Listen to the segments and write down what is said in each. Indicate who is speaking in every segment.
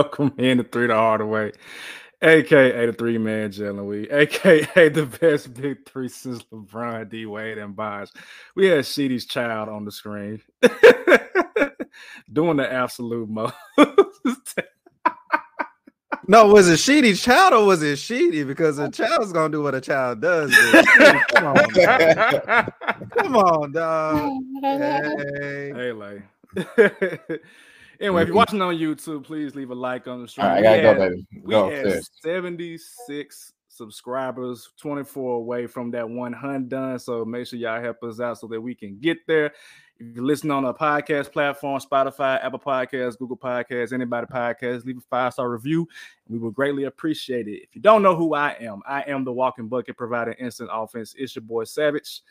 Speaker 1: Welcome in to Three the Hard Way, aka the three man Jalen Weed, aka the best big three since LeBron, D Wade, and Bosh. We had Sheedy's child on the screen doing the absolute most.
Speaker 2: no, was it Sheedy's child or was it Sheedy? Because a child's gonna do what a child does. Come on, dog. come on, dog. Hey,
Speaker 1: hey, like. Anyway, if you're mm-hmm. watching on YouTube, please leave a like on the stream.
Speaker 3: All right, I gotta go, baby. Go
Speaker 1: we had 76 subscribers, 24 away from that 100 done. So make sure y'all help us out so that we can get there. If you're listening on a podcast platform, Spotify, Apple Podcasts, Google Podcasts, anybody podcast, leave a five star review. We would greatly appreciate it. If you don't know who I am, I am the walking bucket providing instant offense. It's your boy Savage.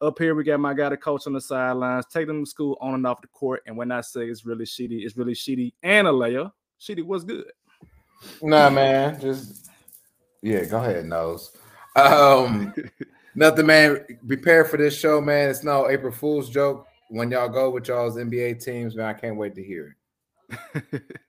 Speaker 1: Up here, we got my guy, the coach on the sidelines. Take them to school on and off the court. And when I say it's really shitty, it's really shitty and a layer. Shitty was good.
Speaker 3: Nah, man. Just yeah, go ahead, nose. Um, nothing, man. Prepare for this show, man. It's no April Fool's joke. When y'all go with y'all's NBA teams, man, I can't wait to hear
Speaker 1: it.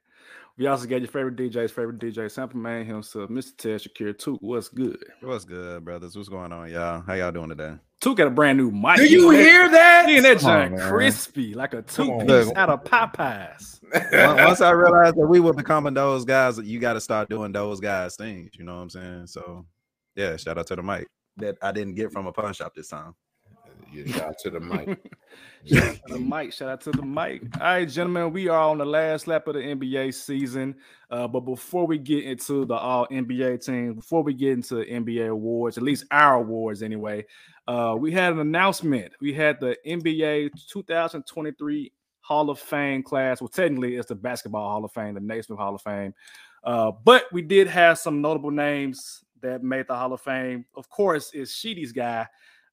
Speaker 1: We also got your favorite DJ's favorite DJ, Sample Man himself, Mr. Ted Shakir. Too. What's good?
Speaker 2: What's good, brothers? What's going on, y'all? How y'all doing today?
Speaker 1: Two got a brand new mic.
Speaker 3: Do you hear that?
Speaker 1: Seeing that giant crispy like a two piece out of Popeyes.
Speaker 2: Once I realized that we were becoming those guys, you got to start doing those guys things. You know what I'm saying? So, yeah, shout out to the mic that I didn't get from a pawn shop this time.
Speaker 3: Yeah, shout out to the mic.
Speaker 1: shout out to the mic. Shout out to the mic. All right, gentlemen, we are on the last lap of the NBA season. Uh, but before we get into the all NBA teams, before we get into NBA awards, at least our awards anyway, uh, we had an announcement. We had the NBA 2023 Hall of Fame class. Well, technically, it's the Basketball Hall of Fame, the Naismith Hall of Fame. Uh, but we did have some notable names that made the Hall of Fame. Of course, is Sheedy's guy,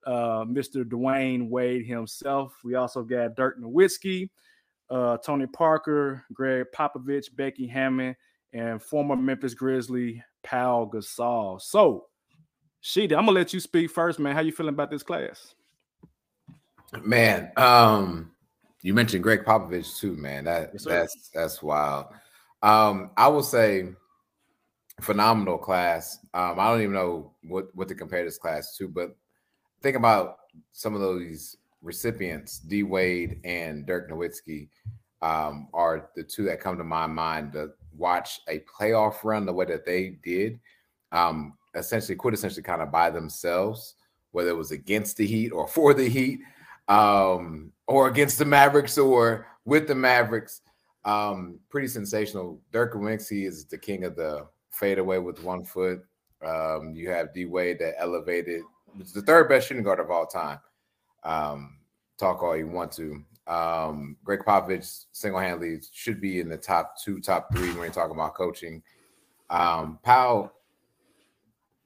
Speaker 1: uh, Mr. Dwyane Wade himself. We also got Dirk Nowitzki, uh, Tony Parker, Gregg Popovich, Becky Hammon, and former Memphis Grizzly Pau Gasol. So, Sheedy, I'm gonna let you speak first, man. How you feeling about this class?
Speaker 3: Man, um, you mentioned Gregg Popovich too, man. That yes, that's that's wild. Um, I will say phenomenal class. Um, I don't even know what what to compare this class to, but think about some of those recipients, D Wade and Dirk Nowitzki, um, are the two that come to my mind to watch a playoff run the way that they did, um, essentially, kind of by themselves, whether it was against the Heat or for the Heat, um, or against the Mavericks or with the Mavericks. Um, pretty sensational. Dirk Nowitzki is the king of the fadeaway with one foot. Um, you have D Wade that elevated the third best shooting guard of all time. Um, talk all you want to. Um, Gregg Popovich single handedly should be in the top two, top three when you're talking about coaching. Um, Pau,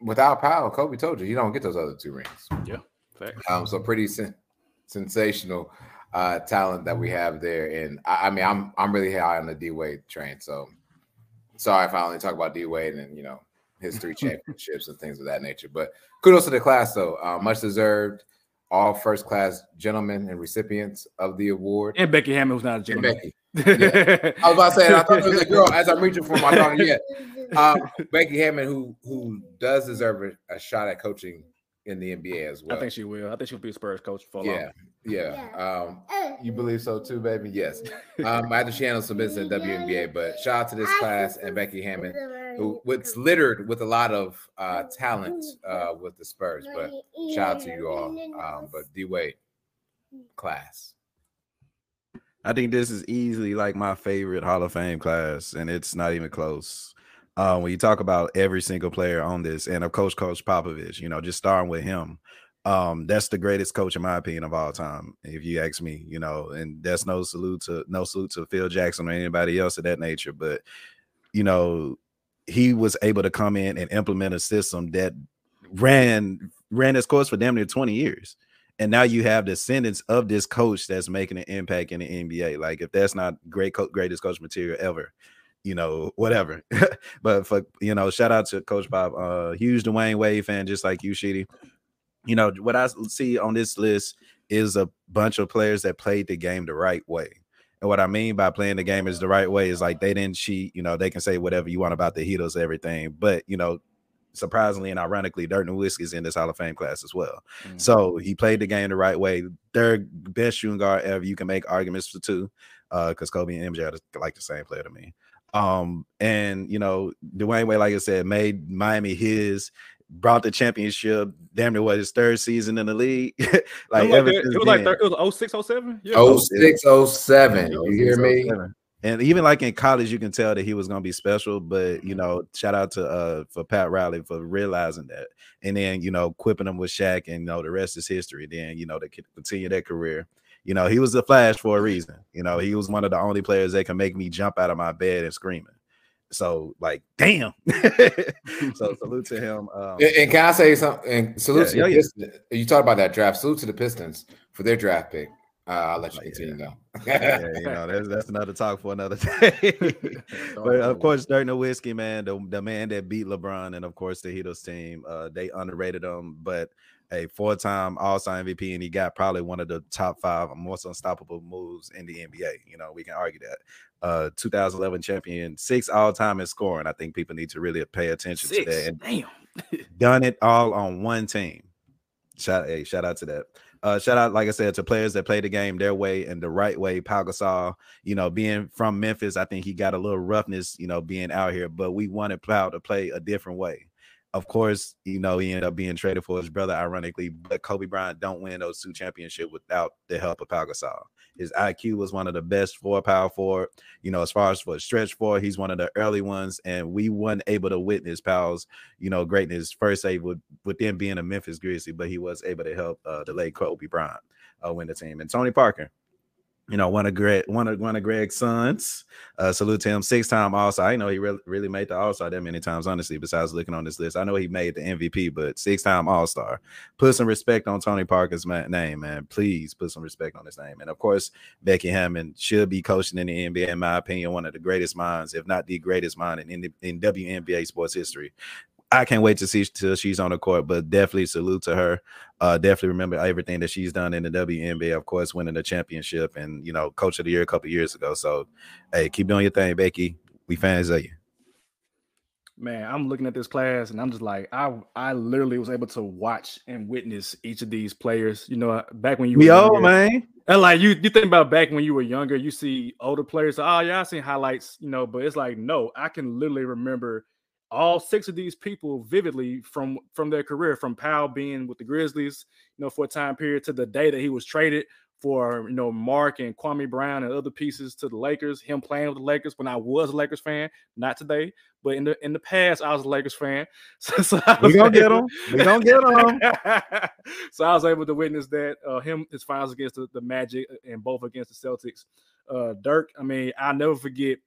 Speaker 3: without Pau, Kobe told you you don't get those other two rings.
Speaker 1: Yeah,
Speaker 3: um, so pretty sen- sensational uh, talent that we have there. And I, I, mean, I'm I'm really high on the D Wade train. So sorry if I only talk about D Wade and you know his three championships and things of that nature. But kudos to the class, though. Uh, much deserved. All first class gentlemen and recipients of the award.
Speaker 1: And Becky Hammon was not a gentleman.
Speaker 3: And Becky. Yeah. I was about to say, I thought it was a girl as I'm reaching for my daughter. Yeah. Um, Becky Hammon, who who does deserve a, a, shot at coaching in the NBA as well.
Speaker 1: I think she will. I think she'll be a Spurs coach for
Speaker 3: yeah. long. Yeah. Um, you believe so too, baby? Yes. Um, after she handled some business in WNBA, but shout out to this class and Becky Hammon who was littered with a lot of uh, talent uh, with the Spurs. But shout out to you all. Um, but D Wade, class.
Speaker 2: I think this is easily like my favorite Hall of Fame class, and it's not even close. Um, when you talk about every single player on this, and of course, Coach Popovich, you know, just starting with him, um, that's the greatest coach in my opinion of all time, if you ask me, you know, and that's no salute to no salute to Phil Jackson or anybody else of that nature, but you know, he was able to come in and implement a system that ran ran its course for damn near 20 years. And now you have descendants of this coach that's making an impact in the NBA. Like if that's not great co- greatest coach material ever, you know, whatever. but for you know, shout out to Coach Bob, uh huge Dwyane Wade fan, just like you, Sheedy. You know, what I see on this list is a bunch of players that played the game the right way. And what I mean by playing the game is the right way is like they didn't cheat. You know, they can say whatever you want about the Heatles, everything, but you know, surprisingly and ironically, Dirt and Nowitzki is in this Hall of Fame class as well. Mm-hmm. So he played the game the right way. Third best shooting guard ever. You can make arguments for two, because uh, Kobe and MJ are like the same player to me. Um, and you know, Dwyane Wade, like I said, made Miami his, brought the championship. Damn near was his third season in the league.
Speaker 1: like, it was like, it was, like it was 06, 07?
Speaker 3: Yeah. 06, 07. You hear me?
Speaker 2: And even like in college, you can tell that he was gonna be special. But you know, shout out to uh for Pat Riley for realizing that, and then you know, quipping him with Shaq, and you know, the rest is history. Then you know, to continue that career. You know, he was a flash for a reason. You know, he was one of the only players that can make me jump out of my bed and screaming. So, like, damn. so, salute to him. Um,
Speaker 3: and, can I say something? And salute yeah, to yeah, yeah. You talked about that draft. Salute to the Pistons for their draft pick. Uh, I'll let you continue though.
Speaker 2: yeah, you know, that's that's another talk for another day. but of course, Dirk Nowitzki, man, the, the man that beat LeBron, and of course the Heatles team, uh, they underrated him, but a four-time All-Star MVP, and he got probably one of the top five most unstoppable moves in the NBA. You know, we can argue that. Uh, 2011 champion, six all-time in scoring. I think people need to really pay attention six. to that. And
Speaker 1: Damn,
Speaker 2: done it all on one team. Shout, hey, shout out to that. Uh, shout out, like I said, to players that play the game their way and the right way. Pau Gasol, you know, being from Memphis, I think he got a little roughness, you know, being out here, but we wanted Pau to play a different way. Of course, you know, he ended up being traded for his brother, ironically, but Kobe Bryant don't win those two championships without the help of Pau Gasol. His IQ was one of the best for power forward. You know, as far as for stretch four, he's one of the early ones, and we weren't able to witness Pau's, you know, greatness first save with, with them being a Memphis Grizzly, but he was able to help uh, the late Kobe Bryant uh, win the team. And Tony Parker, you know, one of Greg, one of one of Greg's sons. Uh, salute to him, six time All Star. I know he really really made the All Star that many times, honestly. Besides looking on this list, I know he made the MVP, but six time All Star. Put some respect on Tony Parker's name, man. Please put some respect on his name. And of course, Becky Hammon should be coaching in the NBA, in my opinion, one of the greatest minds, if not the greatest mind in in, in WNBA sports history. I can't wait to see till she's on the court, but definitely salute to her. Uh, definitely remember everything that she's done in the WNBA, of course, winning the championship and you know, coach of the year a couple years ago. So, hey, keep doing your thing, Becky. We fans of you.
Speaker 1: Man, I'm looking at this class and I'm just like, I I literally was able to watch and witness each of these players. You know, back when you
Speaker 2: were old man,
Speaker 1: and like you you think about back when you were younger, you see older players. Oh yeah, I seen highlights, you know, but it's like no, I can literally remember all six of these people vividly from from their career, from Pau being with the Grizzlies, you know, for a time period to the day that he was traded for you know Marc and Kwame Brown and other pieces to the Lakers. Him playing with the Lakers when I was a Lakers fan, not today, but in the in the past I was a Lakers fan. So, so
Speaker 2: we gonna get him. We gonna get him.
Speaker 1: so I was able to witness that uh, him his finals against the, the Magic and both against the Celtics. Uh, Dirk, I mean, I'll never forget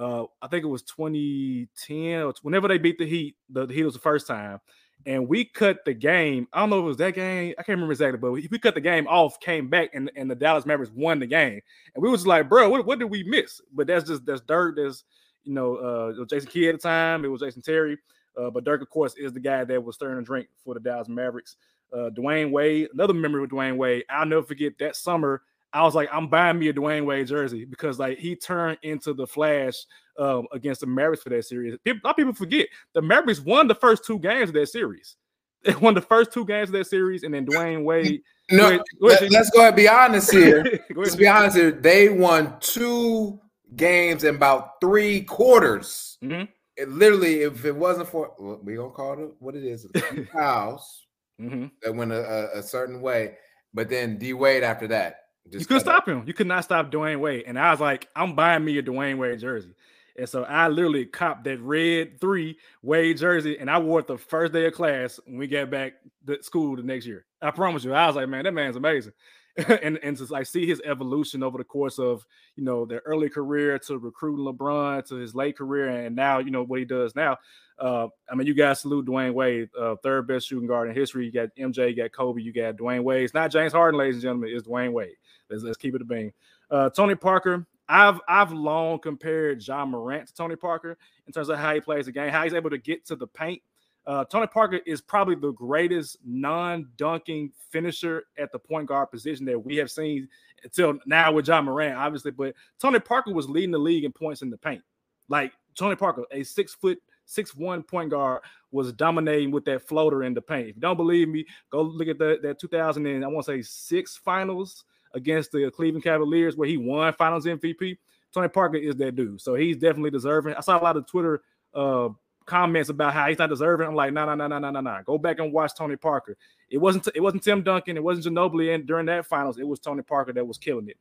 Speaker 1: uh, I think it was 2010 or whenever they beat the Heat, the, the Heat was the first time, and we cut the game. I don't know if it was that game. I can't remember exactly, but we, we cut the game off, came back, and, and the Dallas Mavericks won the game. And we was like, bro, what, what did we miss? But that's just that's Dirk. That's you know uh, Jason Kidd at the time. It was Jason Terry. Uh, but Dirk, of course, is the guy that was stirring a drink for the Dallas Mavericks. Uh, Dwyane Wade, another memory with Dwyane Wade. I'll never forget that summer I was like, I'm buying me a Dwyane Wade jersey because like he turned into the Flash um, against the Mavericks for that series. People, a lot of people forget the Mavericks won the first two games of that series. They won the first two games of that series, and then Dwyane Wade.
Speaker 3: No, let, us go ahead. And be honest here. let's be honest here. They won two games in about three quarters. Mm-hmm. It literally, if it wasn't for we gonna call it what it is, house mm-hmm. that went a, a, a certain way, but then D Wade after that
Speaker 1: you couldn't stop him. You could not stop Dwyane Wade. And I was like, I'm buying me a Dwyane Wade jersey. And so I literally copped that red three Wade jersey, and I wore it the first day of class when we got back to school the next year. I promise you, I was like, man, that man's amazing. and and to like see his evolution over the course of you know their early career to recruiting LeBron to his late career, and now you know what he does now. Uh, I mean, you guys salute Dwyane Wade, uh, third best shooting guard in history. You got MJ, you got Kobe, you got Dwyane Wade. It's not James Harden, ladies and gentlemen. It's Dwyane Wade. Let's, let's keep it a beam. Uh, Tony Parker, I've I've long compared Ja Morant to Tony Parker in terms of how he plays the game, how he's able to get to the paint Uh, Tony Parker is probably the greatest non-dunking finisher at the point guard position that we have seen until now with Ja Morant, obviously. But Tony Parker was leading the league in points in the paint. Like Tony Parker, a six foot, six one point guard, was dominating with that floater in the paint. If you don't believe me, go look at the, that 2000 and I want to say six finals against the Cleveland Cavaliers where he won Finals MVP. Tony Parker is that dude, so he's definitely deserving. I saw a lot of Twitter uh, comments about how he's not deserving. I'm like, no, no, no, no, no, no, no. Go back and watch Tony Parker. It wasn't it wasn't Tim Duncan, it wasn't Ginobili, and during that finals, it was Tony Parker that was killing it.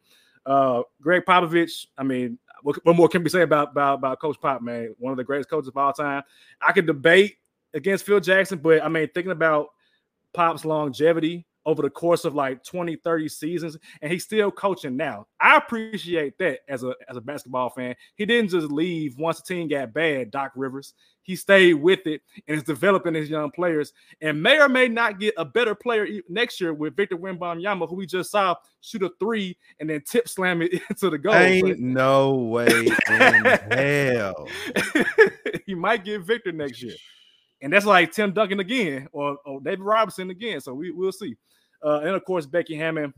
Speaker 1: Uh, Gregg Popovich, I mean, what, what more can we say about, about about Coach Pop, man? One of the greatest coaches of all time. I could debate against Phil Jackson, but I mean, thinking about Pop's longevity over the course of like 20, 30 seasons, and he's still coaching now. I appreciate that as a as a basketball fan. He didn't just leave once the team got bad, Doc Rivers. He stayed with it and is developing his young players, and may or may not get a better player next year with Victor Wembanyama, who we just saw shoot a three and then tip slam it into the goal.
Speaker 2: Ain't no way in hell.
Speaker 1: he might get Victor next year. And that's like Tim Duncan again or, or David Robinson again. So we, we'll see. Uh, and of course, Becky Hammon,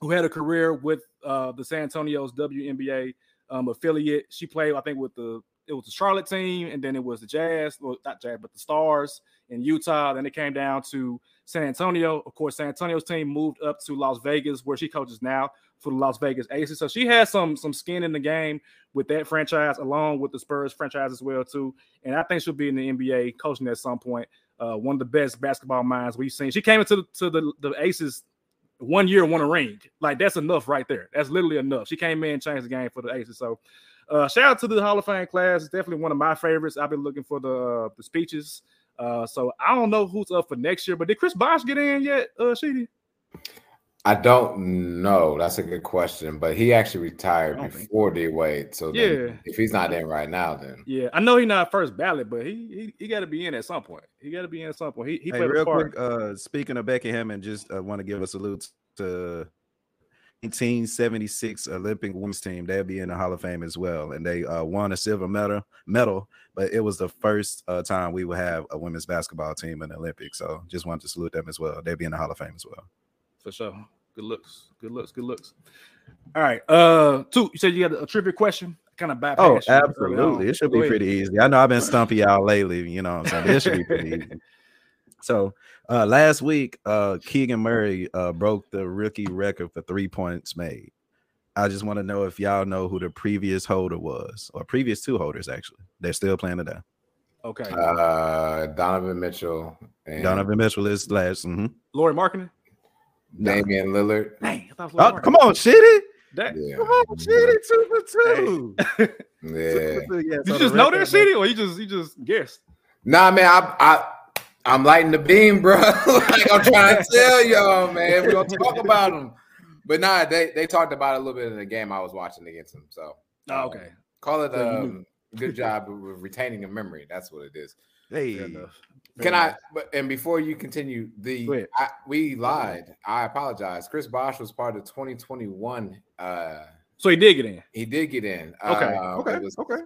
Speaker 1: who had a career with uh, the San Antonio's WNBA um, affiliate. She played, I think, with the it was the Charlotte team, and then it was the Jazz, well, not Jazz, but the Stars in Utah. Then it came down to San Antonio. Of course, San Antonio's team moved up to Las Vegas, where she coaches now for the Las Vegas Aces. So she has some some skin in the game with that franchise, along with the Spurs franchise as well too. And I think she'll be in the NBA coaching at some point uh, one of the best basketball minds we've seen. She came into the, to the, the Aces one year, won a ring. Like that's enough right there. That's literally enough. She came in, and changed the game for the Aces. So uh, shout out to the Hall of Fame class. It's definitely one of my favorites. I've been looking for the uh, the speeches. Uh, so I don't know who's up for next year, but did Chris Bosh get in yet, uh, Sheedy?
Speaker 3: I don't know. That's a good question. But he actually retired before D Wade. So yeah, if he's not in right now, then
Speaker 1: yeah, I know he's not first ballot, but he he, he got to be in at some point. He got to be in at some point. He, he
Speaker 2: hey, played real quick. Uh, speaking of Becky Hammon, just uh, want to give a salute to 1976 Olympic women's team. They'll be in the Hall of Fame as well, and they uh, won a silver medal. Medal, but it was the first uh, time we would have a women's basketball team in the Olympics. So just wanted to salute them as well. They'll be in the Hall of Fame as well
Speaker 1: for sure. Good looks. Good looks. Good looks. All right. Uh, two. You said you had a trivia question. Kind of bypass.
Speaker 2: Oh, absolutely. It should be pretty easy. I know I've been stumpy y'all lately. You know, what I'm saying it should be pretty easy. So uh, last week, uh, Keegan Murray uh, broke the rookie record for three points made. I just want to know if y'all know who the previous holder was, or previous two holders actually. They're still playing today.
Speaker 1: Okay.
Speaker 3: Uh, Donovan Mitchell.
Speaker 2: Donovan Mitchell is last. Mm-hmm.
Speaker 1: Lauri Markkanen.
Speaker 3: Damian Lillard.
Speaker 1: Dang,
Speaker 2: oh, come on, Sheedy.
Speaker 1: yeah. Come on, Sheedy, two for two.
Speaker 3: Hey. yeah.
Speaker 1: yeah you just know that Sheedy, or you just you just guessed?
Speaker 3: Nah, man, I I I'm lighting the beam, bro. like I'm trying to tell y'all, man. We're gonna talk about them. But nah, they they talked about it a little bit in the game I was watching against them. So
Speaker 1: oh, okay.
Speaker 3: Um, call it um, good job of retaining a memory. That's what it is.
Speaker 2: Hey,
Speaker 3: can I? But and before you continue, the I, we lied. I apologize. Chris Bosh was part of 2021. Uh,
Speaker 1: so he did get in.
Speaker 3: He did get in.
Speaker 1: Okay.
Speaker 3: Uh,
Speaker 1: okay.
Speaker 3: It was,
Speaker 1: okay.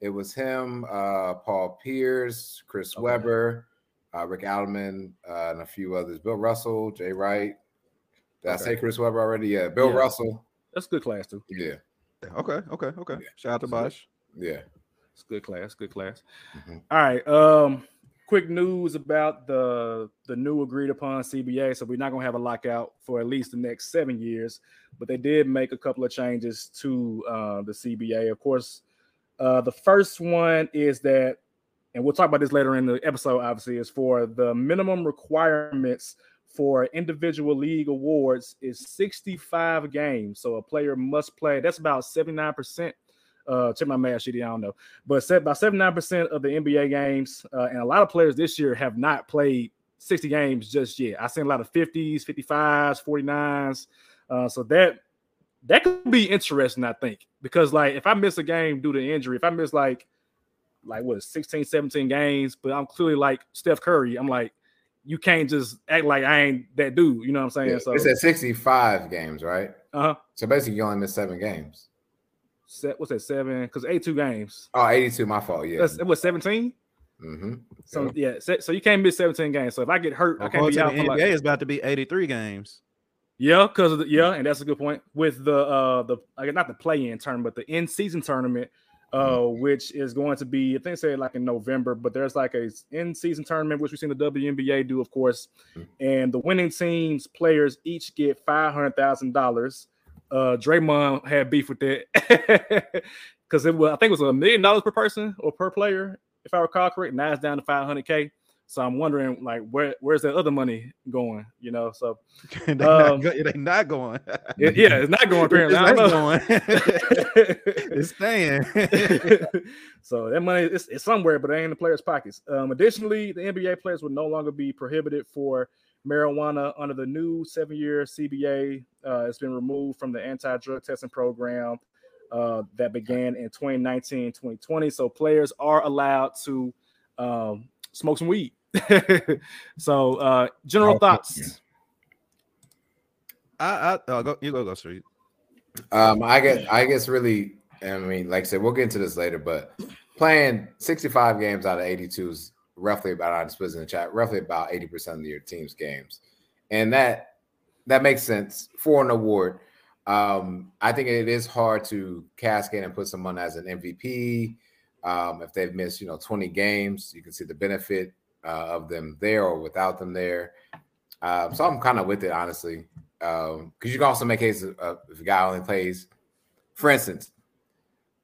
Speaker 3: It was him, uh, Paul Pierce, Chris okay. Webber, uh, Rick Adelman, uh, and a few others. Bill Russell, Jay Wright. Did okay. I say Chris Webber already? Yeah. Bill yeah. Russell.
Speaker 1: That's a good class too.
Speaker 3: Yeah.
Speaker 2: Okay. Okay. Okay. Yeah. Shout out to Bosh.
Speaker 3: Yeah.
Speaker 1: It's good class. Good class. Mm-hmm. All right. Um quick news about the the new agreed upon CBA. So we're not gonna have a lockout for at least the next seven years, but they did make a couple of changes to uh, the CBA. Of course, uh, the first one is that, and we'll talk about this later in the episode. Obviously, is for the minimum requirements for individual league awards is 65 games. So a player must play. That's about 79 percent uh, check my math sheet. I don't know, but set by 79% of the NBA games, uh, and a lot of players this year have not played 60 games just yet. I've seen a lot of 50s, 55s, 49s. Uh, so that that could be interesting, I think, because like if I miss a game due to injury, if I miss like like what 16, 17 games, but I'm clearly like Steph Curry, I'm like, you can't just act like I ain't that dude. You know what I'm saying? Yeah, so
Speaker 3: it's at 65 games, right?
Speaker 1: Uh-huh.
Speaker 3: So basically you only miss seven games
Speaker 1: set what's that seven? Because 82 games.
Speaker 3: Oh, 82, my fault. Yeah.
Speaker 1: That's, it was 17.
Speaker 3: Mm-hmm.
Speaker 1: So yeah, so, so, you can't miss 17 games. So if I get hurt, well, I can't be out.
Speaker 2: The NBA like, is about to be 83 games.
Speaker 1: Yeah, because yeah, and that's a good point. With the uh the I not the play-in tournament, but the in-season tournament, uh, mm-hmm. which is going to be I think say like in November, but there's like a in-season tournament which we've seen the WNBA do, of course, mm-hmm. and the winning teams players each get five hundred thousand dollars. Uh, Draymond had beef with that because it was I think it was a million dollars per person or per player, if I recall correct. Now it's down to 500k. So I'm wondering, like, where where's that other money going? You know, so
Speaker 2: they um, not, it ain't not going.
Speaker 1: it, yeah, it's not going. Apparently, it's not going.
Speaker 2: it's staying.
Speaker 1: so that money is it's somewhere, but it ain't in the players' pockets. Um, additionally, the NBA players would no longer be prohibited for marijuana under the new seven-year CBA. Uh, it's been removed from the anti-drug testing program uh, that began in 2019, 2020. So players are allowed to um, smoke some weed. so, uh, general oh, thoughts.
Speaker 2: I, I, uh, go, you go, go, street.
Speaker 3: Um, I guess, I guess, really, I mean, like I said, we'll get into this later, but playing 65 games out of 82 is roughly about, I just in the chat, roughly about 80% of your team's games. And that, that makes sense for an award. Um, I think it is hard to cascade and put someone as an MVP. Um, if they've missed, you know, 20 games, you can see the benefit uh, of them there or without them there. Um, so I'm kind of with it, honestly, because um, you can also make cases of if a guy only plays. For instance,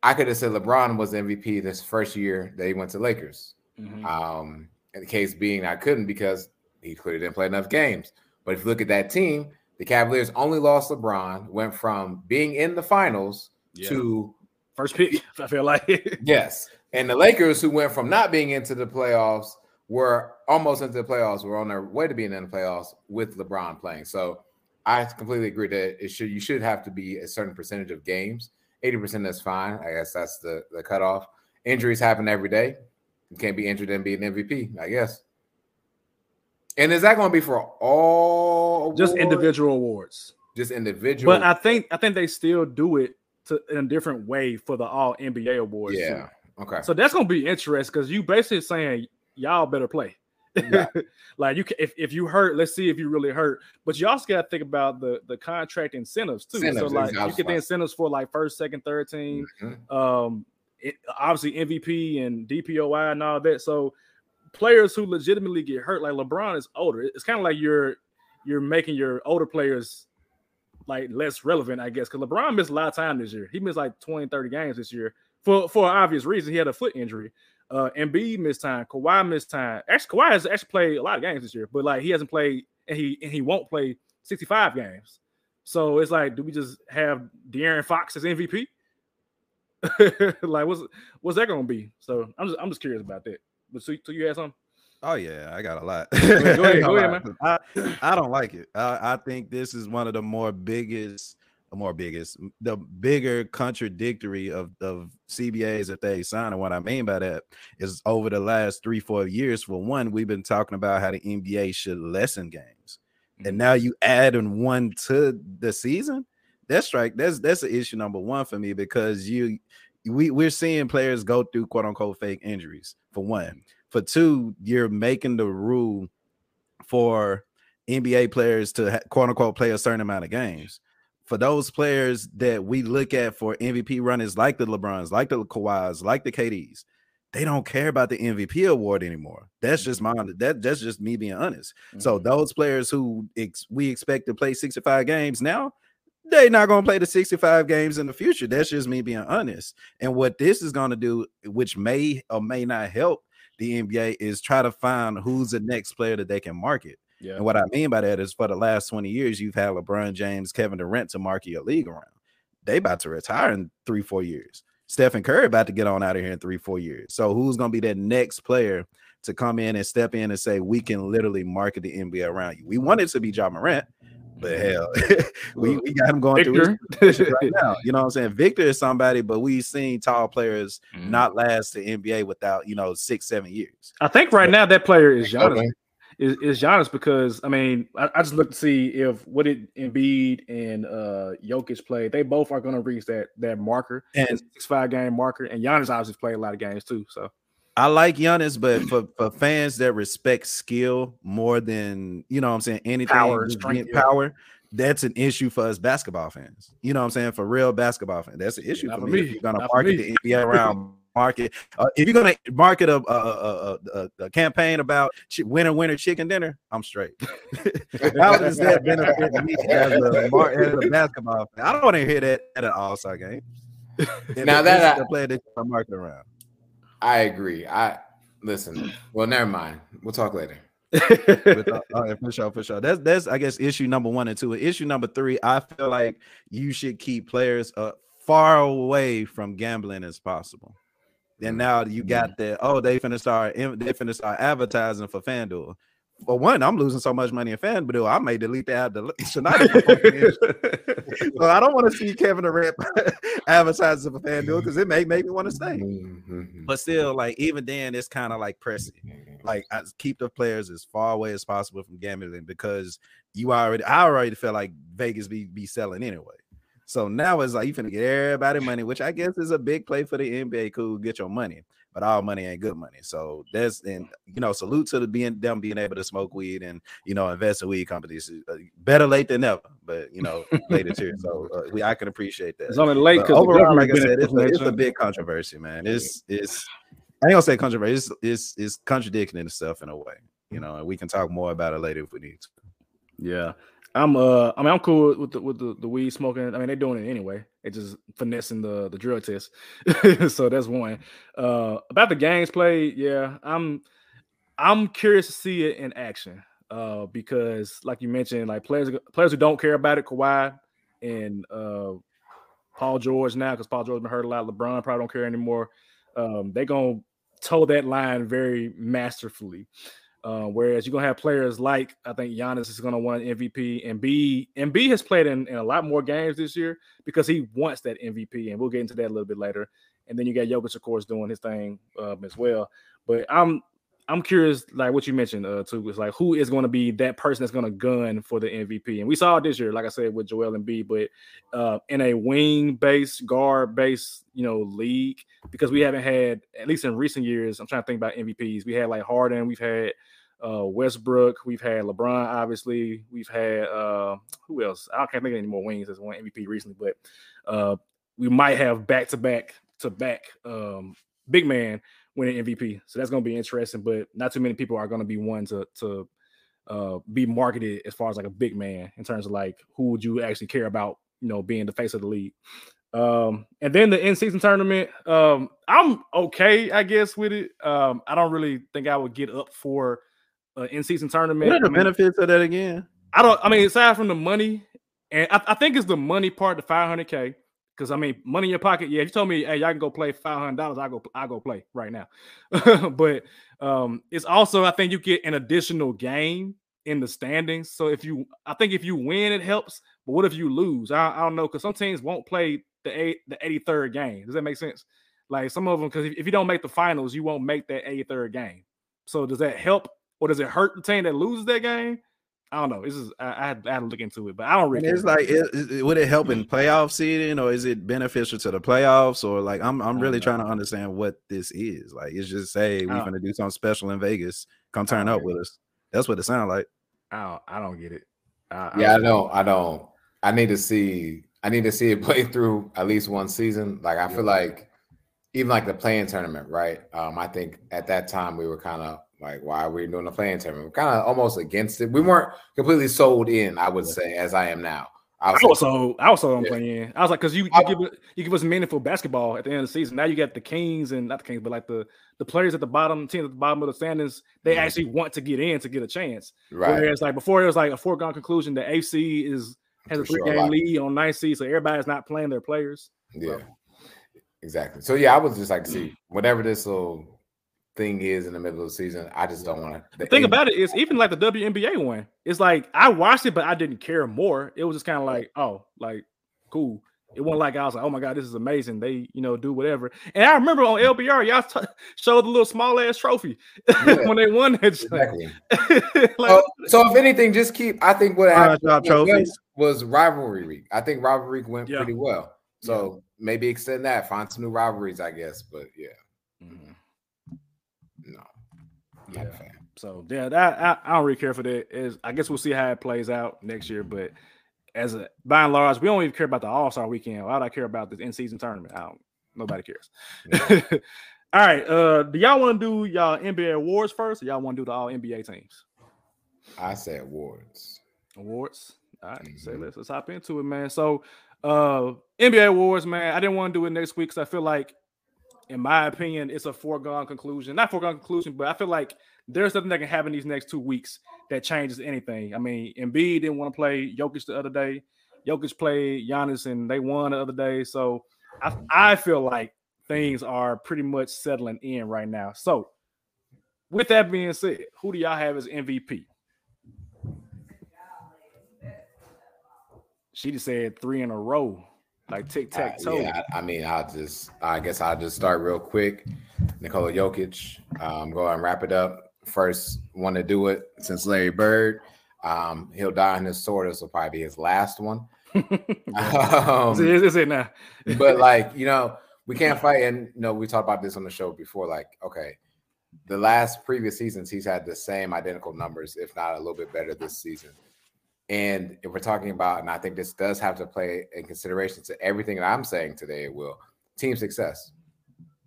Speaker 3: I could have said LeBron was MVP this first year that he went to Lakers. Mm-hmm. Um, and the case being, I couldn't because he clearly didn't play enough games. But if you look at that team, the Cavaliers only lost LeBron, went from being in the finals yeah. to
Speaker 1: first pick. I feel like
Speaker 3: yes, and the Lakers, who went from not being into the playoffs were almost into the playoffs. We're on their way to being in the playoffs with LeBron playing. So I completely agree that it should you should have to be a certain percentage of games. 80% is fine. I guess that's the, the cutoff. Injuries happen every day. You can't be injured and be an MVP, I guess. And is that going to be for all
Speaker 1: just awards? individual awards?
Speaker 3: Just individual.
Speaker 1: But I think I think they still do it to, in a different way for the all NBA awards.
Speaker 3: Yeah.
Speaker 1: Too.
Speaker 3: Okay.
Speaker 1: So that's going to be interesting because you basically saying y'all better play. Yeah. like you, can, if if you hurt, let's see if you really hurt. But you also got to think about the the contract incentives too. Incentives, so like you get the incentives for like first, second, third team. Mm-hmm. Um, it, obviously MVP and DPOY and all that. So players who legitimately get hurt, like LeBron is older. It's kind of like you're you're making your older players like less relevant, I guess. Because LeBron missed a lot of time this year. He missed like 20, 30 games this year for for obvious reason. He had a foot injury. Uh, Embiid missed time. Kawhi missed time. Actually, Kawhi has actually played a lot of games this year, but like he hasn't played and he and he won't play 65 games. So it's like, do we just have De'Aaron Fox as MVP? like, what's what's that gonna be? So I'm just I'm just curious about that. But so, so you have something?
Speaker 2: Oh yeah, I got a lot. go ahead, go ahead man. I, I don't like it. I, I think this is one of the more biggest more biggest, the bigger contradictory of, of CBAs that they sign. And what I mean by that is over the last three, four years, for one, we've been talking about how the NBA should lessen games. And mm-hmm. now you add in one to the season. That's right. That's that's an issue number one for me because you we, we're seeing players go through quote unquote fake injuries for one. For two, you're making the rule for NBA players to quote unquote play a certain amount of games for those players that we look at for MVP runners like the LeBrons, like the Kawhis, like the KDs, they don't care about the MVP award anymore. That's just my that that's just me being honest. Mm-hmm. So those players who ex, we expect to play 65 games now, they're not going to play the 65 games in the future. That's just me being honest. And what this is going to do, which may or may not help the NBA, is try to find who's the next player that they can market. Yeah. And what I mean by that is for the last 20 years, you've had LeBron James, Kevin Durant to market your league around. They about to retire in three, four years. Stephen Curry about to get on out of here in three, four years. So who's gonna be that next player to come in and step in and say we can literally market the NBA around you? We want it to be Ja Morant, but mm-hmm. hell, we, we got him going Victor. through right now. You know what I'm saying? Victor is somebody, but we've seen tall players mm-hmm. not last the NBA without you know six, seven years.
Speaker 1: I think right now that player is Giannis. Okay is, is Giannis because I mean I, I, just look to see if what did Embiid and uh Jokic play. They both are going to reach that that marker and six five game marker. And Giannis obviously played a lot of games too. So
Speaker 2: I like Giannis, but for, for fans that respect skill more than you know what I'm saying, anything
Speaker 1: Power, strength,
Speaker 2: power, that's an issue for us basketball fans. You know what I'm saying? For real basketball fans, that's an issue
Speaker 1: Not
Speaker 2: for me.
Speaker 1: me.
Speaker 2: If you're gonna
Speaker 1: Not
Speaker 2: market
Speaker 1: me.
Speaker 2: the NBA around market, uh, if you're gonna market a a, a, a, a campaign about winner winner chicken dinner, I'm straight. How does that benefit me as a, as a basketball fan? I don't want to hear that at an All Star game.
Speaker 3: Now that I-
Speaker 2: player that you're marketing around.
Speaker 3: I agree. I listen. Well, never mind. We'll talk later.
Speaker 2: With, uh, all right, for sure, for sure. That's that's I guess issue number one and two. Issue number three, I feel like you should keep players uh, far away from gambling as possible. Then now you got that. Oh, they finna start. They finna start advertising for FanDuel. For one, I'm losing so much money in FanDuel. I may delete the app del- tonight. so I don't want to see Kevin Durant advertising for FanDuel because it may make me want to stay.
Speaker 3: Mhm.
Speaker 2: But still, like even then, it's kind of like pressing like I keep the players as far away as possible from gambling because you already I already feel like Vegas be be selling anyway. So now it's like you finna get everybody money, which I guess is a big play for the NBA. Cool, get your money, but all money ain't good money. So that's and you know, salute to the being them being able to smoke weed and you know invest in weed companies. Uh, Better late than never, but you know later too. So uh, we I can appreciate that.
Speaker 1: It's only late because
Speaker 2: overall, like I said, it's a, it's a big controversy, man. It's it's I ain't gonna say controversy. It's it's, it's contradicting itself in a way, you know. And we can talk more about it later if we need to.
Speaker 1: Yeah. I'm uh I mean I'm cool with the with the, the weed smoking. I mean they're doing it anyway. They just finessing the the drug test. so that's one. Uh about the games played, yeah. I'm I'm curious to see it in action. Uh because like you mentioned, like players players who don't care about it, Kawhi and uh Paul George now, because Paul George been hurt a lot. LeBron probably don't care anymore. Um, they're gonna toe that line very masterfully. Uh, whereas you're gonna have players like I think Giannis is gonna win MVP, Embiid and B has played in, in a lot more games this year because he wants that MVP, and we'll get into that a little bit later. And then you got Jokic, of course, doing his thing um, as well. But I'm I'm curious, like what you mentioned, uh, too, is like who is going to be that person that's going to gun for the MVP, and we saw it this year, like I said, with Joel Embiid, but uh, in a wing-based, guard-based, you know, league, because we haven't had, at least in recent years, I'm trying to think about MVPs. We had like Harden, we've had uh, Westbrook, we've had LeBron, obviously, we've had uh, who else? I can't think of any more wings as one MVP recently, but uh, we might have back-to-back to back um, big man winning MVP. So that's going to be interesting, but not too many people are going to be one to to uh, be marketed as far as like a big man in terms of like who would you actually care about, you know, being the face of the league. Um, and then the in-season tournament, um, I'm okay, I guess, with it. Um, I don't really think I would get up for an in-season tournament.
Speaker 2: What are the
Speaker 1: I mean,
Speaker 2: benefits of that again?
Speaker 1: I don't. I mean, aside from the money, and I, I think it's the money part, the 500k. Because I mean, money in your pocket. Yeah, if you told me, hey, y'all can go play five hundred dollars, I go, I go play right now. but um, it's also, I think you get an additional game in the standings. So if you, I think if you win, it helps. But what if you lose? I, I don't know because some teams won't play the eight, the eighty third game. Does that make sense? Like some of them, because if, if you don't make the finals, you won't make that eighty third game. So does that help or does it hurt the team that loses that game? I don't know. This is I, I, had, I had to look into it, but I don't really.
Speaker 2: And it's
Speaker 1: care.
Speaker 2: like, it, it- would it help in playoff seeding, or is it beneficial to the playoffs, or like I'm I'm really
Speaker 1: don't
Speaker 2: trying to understand what this is. Like, it's just say we're gonna do something special in Vegas. Come turn up with us. That's what it sounds like.
Speaker 1: I don't, I don't get it. I,
Speaker 3: Yeah, I
Speaker 1: don't-
Speaker 3: don't. I don't. I need to see. I need to see it play through at least one season. Like I feel like even like the play-in tournament, right? Um, I think at that time we were kind of like, why are we doing the play-in tournament? We're kind of almost against it. We weren't completely sold in, I would say, as I am now. I
Speaker 1: I
Speaker 3: was
Speaker 1: was so I was so on
Speaker 3: Yeah.
Speaker 1: playing. I was like, because you you
Speaker 3: I-
Speaker 1: give you give us meaningful basketball at the end of the season. Now you got the Kings and not the Kings, but like the the players at the bottom, teams at the bottom of the standings. They
Speaker 3: Mhm.
Speaker 1: actually want to get in to get a chance.
Speaker 3: right.
Speaker 1: Whereas like before, it was like a foregone conclusion. The AC is has a
Speaker 3: For sure,
Speaker 1: game lead on nine seed, so everybody's not playing their players.
Speaker 3: Yeah, exactly. So yeah, I would just like to see whatever this little thing is in the middle of the season. I just don't want to.
Speaker 1: The thing about it is, even like the WNBA one, it's like I watched it, but I didn't care more. It was just kind of like, oh, like cool. It wasn't like I was like, oh my god, this is amazing. They, you know, do whatever. And I remember on LBR, y'all t- showed the little small ass trophy
Speaker 3: Yeah.
Speaker 1: when they won that.
Speaker 3: exactly.
Speaker 1: like,
Speaker 3: so, so if anything, just keep. I think what
Speaker 2: Five
Speaker 3: happened was-
Speaker 2: trophies.
Speaker 3: was rivalry week. I think rivalry week went
Speaker 1: Yeah.
Speaker 3: pretty well. So maybe extend that, find some new rivalries, I guess. But yeah,
Speaker 1: Mhm. Yeah. So yeah, that I, I, don't really care for that. Is I guess we'll see how it plays out next year. But as a by and large, we don't even care about the All Star weekend. Why do I care about this in season tournament? I don't. Nobody cares. Yeah. all right. Uh, do y'all want to do y'all NBA awards first, or y'all want to do the All NBA teams?
Speaker 3: I say awards.
Speaker 1: Awards. All right. Mm-hmm. So let's let's hop into it, man. So, uh, NBA awards, man. I didn't want to do it next week because I feel like, in my opinion, it's a foregone conclusion. Not foregone conclusion, but I feel like there's nothing that can happen these next two weeks that changes anything. I mean, Embiid didn't want to play Jokic the other day. Jokic played Giannis and they won the other day. So I, I feel like things are pretty much settling in right now. So with that being said, who do y'all have as MVP? She just said three in a row, like tic tac toe. Uh,
Speaker 3: yeah, I, I, mean, I'll just, I guess I'll just start real quick. Nikola Jokic, um, go ahead and wrap it up first one to do it since Larry Bird. Um, he'll die on his sword. This will probably be his last one.
Speaker 1: um, is it now?
Speaker 3: but like you know, we can't fight. And you know, we talked about this on the show before. Like, okay, the last previous seasons, he's had the same identical numbers, if not a little bit better this season. And if we're talking about, and I think this does have to play in consideration to everything that I'm saying today, it will team success.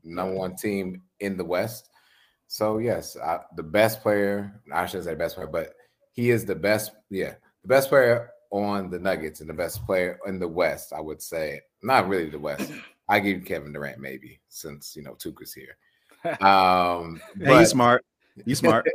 Speaker 3: Number one team in the West. So yes, I, the best player. I shouldn't say best player, but he is the best. Yeah, the best player on the Nuggets and the best player in the West. I would say not really the West. I give Kevin Durant maybe since you know Tuukka's here. Um,
Speaker 2: hey, you smart. You smart.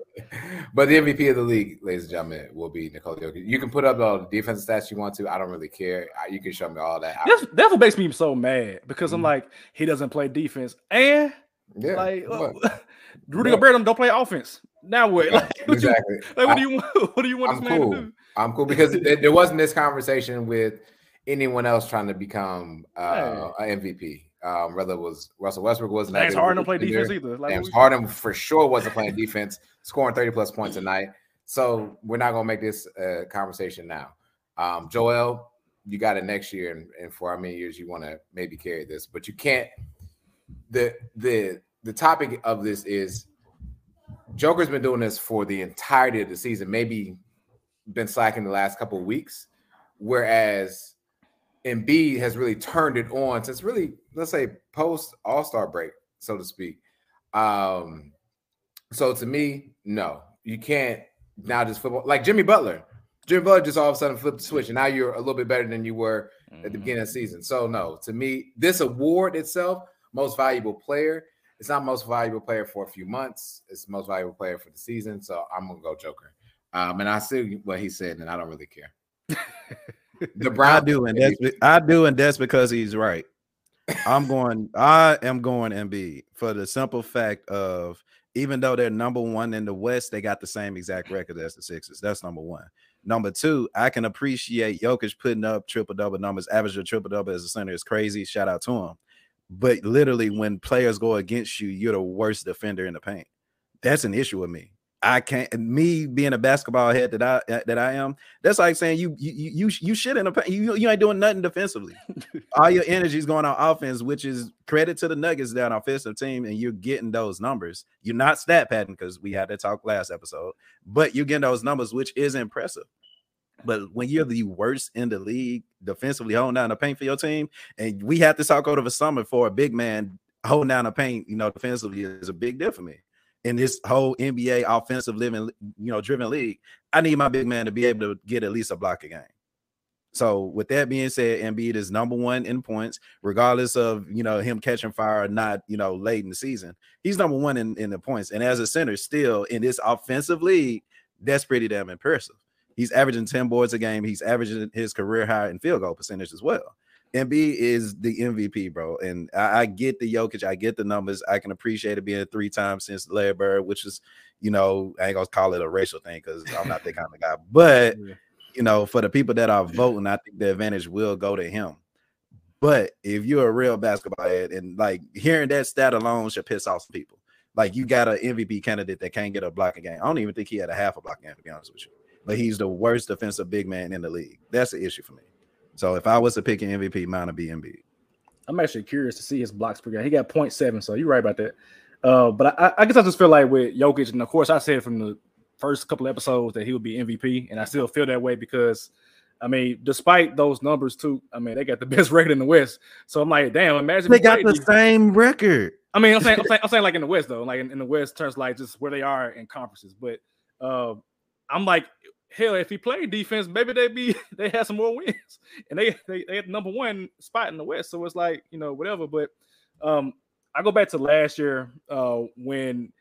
Speaker 3: but the MVP of the league, ladies and gentlemen, will be Nikola Jokic. You can put up all the defense stats you want to. I don't really care. You can show me all that.
Speaker 1: That's, that's what makes me so mad because mm-hmm. I'm like, he doesn't play defense, and yeah, like Rudy Gobert don't, don't play offense. Now what? Like, exactly. What you, like, what I, do you want? What do you want
Speaker 3: I'm this man cool. to do? I'm cool because there wasn't this conversation with anyone else trying to become uh, hey. an MVP. Um, whether it was Russell Westbrook wasn't.
Speaker 1: James Harden don't play defense either.
Speaker 3: Like James Harden for sure wasn't playing defense, scoring 30 plus points a night. So we're not gonna make this a conversation now. Um, Joel, you got it next year, and, and for how many years you want to maybe carry this, but you can't. The the the topic of this is Joker's been doing this for the entirety of the season, maybe been slacking the last couple of weeks, whereas Embiid has really turned it on since really, let's say, post All Star break, so to speak. Um, so to me, no, you can't now just football like Jimmy Butler. Jimmy Butler just all of a sudden flipped the switch, and now you're a little bit better than you were at the mm-hmm. beginning of the season. So no, to me, this award itself, most valuable player, it's not most valuable player for a few months. It's most valuable player for the season. So I'm gonna go Joker. Um, and I see what he said, and I don't really care.
Speaker 2: the Brown I do, and that's I do, and that's because he's right. I'm going. I am going Embiid for the simple fact of even though they're number one in the West, they got the same exact record as the Sixers. That's number one. Number two, I can appreciate Jokic putting up triple double numbers, average a triple double as a center is crazy. Shout out to him. But literally, when players go against you, you're the worst defender in the paint. That's an issue with me. I can't. Me being a basketball head that I uh, that I am, that's like saying you you you you shit in paint. You you ain't doing nothing defensively. All your energy is going on offense, which is credit to the Nuggets. that are offensive team, and you're getting those numbers. You're not stat padding because we had to talk last episode, but you're getting those numbers, which is impressive. But when you're the worst in the league defensively holding down the paint for your team, and we had to talk over the summer for a big man holding down the paint, you know, defensively is a big deal for me. In this whole NBA offensive living, you know, driven league, I need my big man to be able to get at least a block a game. So with that being said, Embiid is number one in points, regardless of you know him catching fire or not, you know, late in the season. He's number one in, in the points. And as a center, still in this offensive league, that's pretty damn impressive. He's averaging 10 boards a game. He's averaging his career high in field goal percentage as well. Embiid is the MVP, bro. And I, I, get the Jokic, I get the numbers. I can appreciate it being three times since Larry Bird, which is, you know, I ain't gonna call it a racial thing because I'm not that kind of guy. But you know, for the people that are voting, I think the advantage will go to him. But if you're a real basketball head and like hearing that stat alone should piss off some people. Like you got an MVP candidate that can't get a blocking game. I don't even think he had a half a blocking game, to be honest with you but he's the worst defensive big man in the league. That's the issue for me. So if I was to pick an MVP, mine would be Embiid.
Speaker 1: I'm actually curious to see his blocks per game. He got 0.7, so you're right about that. Uh, but I, I guess I just feel like with Jokic, and of course I said from the first couple episodes that he would be MVP, and I still feel that way because I mean, despite those numbers too, I mean, they got the best record in the West. So I'm like, damn, imagine
Speaker 2: they got the same record.
Speaker 1: I mean, I'm saying, I'm saying, I'm saying, like in the West though, like in, in the West terms, like just where they are in conferences. But uh, I'm like, hell, if he played defense, maybe they'd be they had some more wins, and they they, they had the number one spot in the West. So it's like you know whatever. But um, I go back to last year uh, when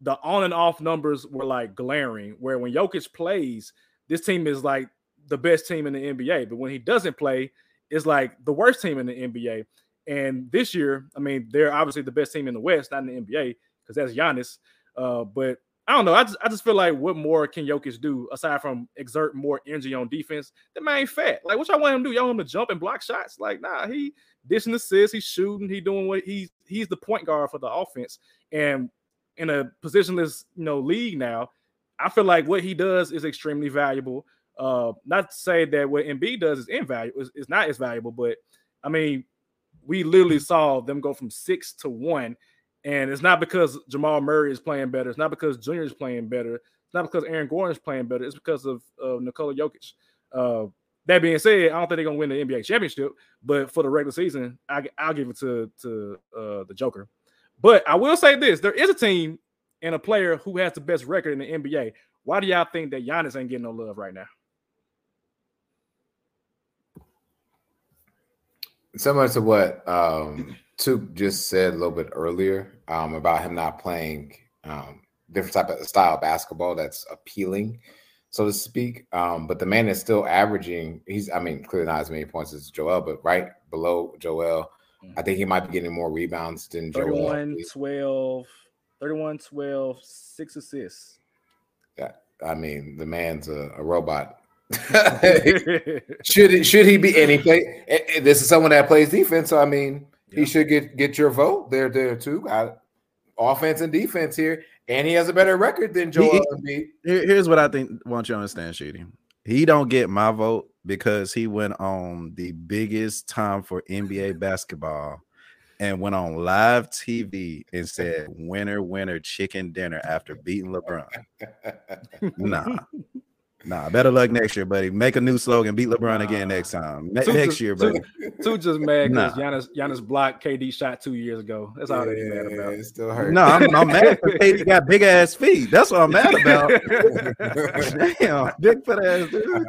Speaker 1: the on and off numbers were like glaring. Where when Jokic plays, this team is like the best team in the NBA. But when he doesn't play, it's like the worst team in the NBA. And this year, I mean, they're obviously the best team in the West, not in the NBA, because that's Giannis. Uh, but I don't know. I just, I just feel like what more can Jokic do aside from exert more energy on defense? The man fat. Like, what y'all want him to do? Y'all want him to jump and block shots? Like, nah, he dishing assists, he's shooting, he doing what he's he's the point guard for the offense. And in a positionless, you know, league now, I feel like what he does is extremely valuable. Uh, not to say that what Embiid does is invaluable, it's, is not as valuable, but I mean, we literally saw them go from six to one. And it's not because Jamal Murray is playing better. It's not because Junior is playing better. It's not because Aaron Gordon is playing better. It's because of uh, Nikola Jokic. Uh, that being said, I don't think they're gonna win the NBA championship, but for the regular season, I, will give it to to uh, the Joker. But I will say this: there is a team and a player who has the best record in the NBA. Why do y'all think that Giannis ain't getting no love right now?
Speaker 3: Similar to what um, Toop just said a little bit earlier um, about him not playing um, different type of style of basketball that's appealing, so to speak. Um, but the man is still averaging. He's, I mean, clearly not as many points as Joel, but right below Joel. Mm. I think he might be getting more rebounds than
Speaker 1: 31, Joel. 12, 31, 12, six assists.
Speaker 3: Yeah, I mean, the man's a, a robot should should he be anything? This is someone that plays defense. So I mean, yeah. he should get get your vote there there too. Got offense and defense here, and he has a better record than Joel Embiid.
Speaker 2: Here's what I think. Want you to understand, Sheedy? He don't get my vote because he went on the biggest time for NBA basketball and went on live TV and said winner winner chicken dinner after beating LeBron. nah. Nah, better luck next year, buddy. Make a new slogan. Beat LeBron nah. again next time. Ne- next year, buddy.
Speaker 1: Two, just mad because nah. Giannis Giannis blocked KD shot two years ago. That's all yeah, they mad about.
Speaker 3: It still hurt.
Speaker 2: No, I'm, I'm mad because KD got big ass feet. That's what I'm mad about. Damn, big foot ass
Speaker 1: dude.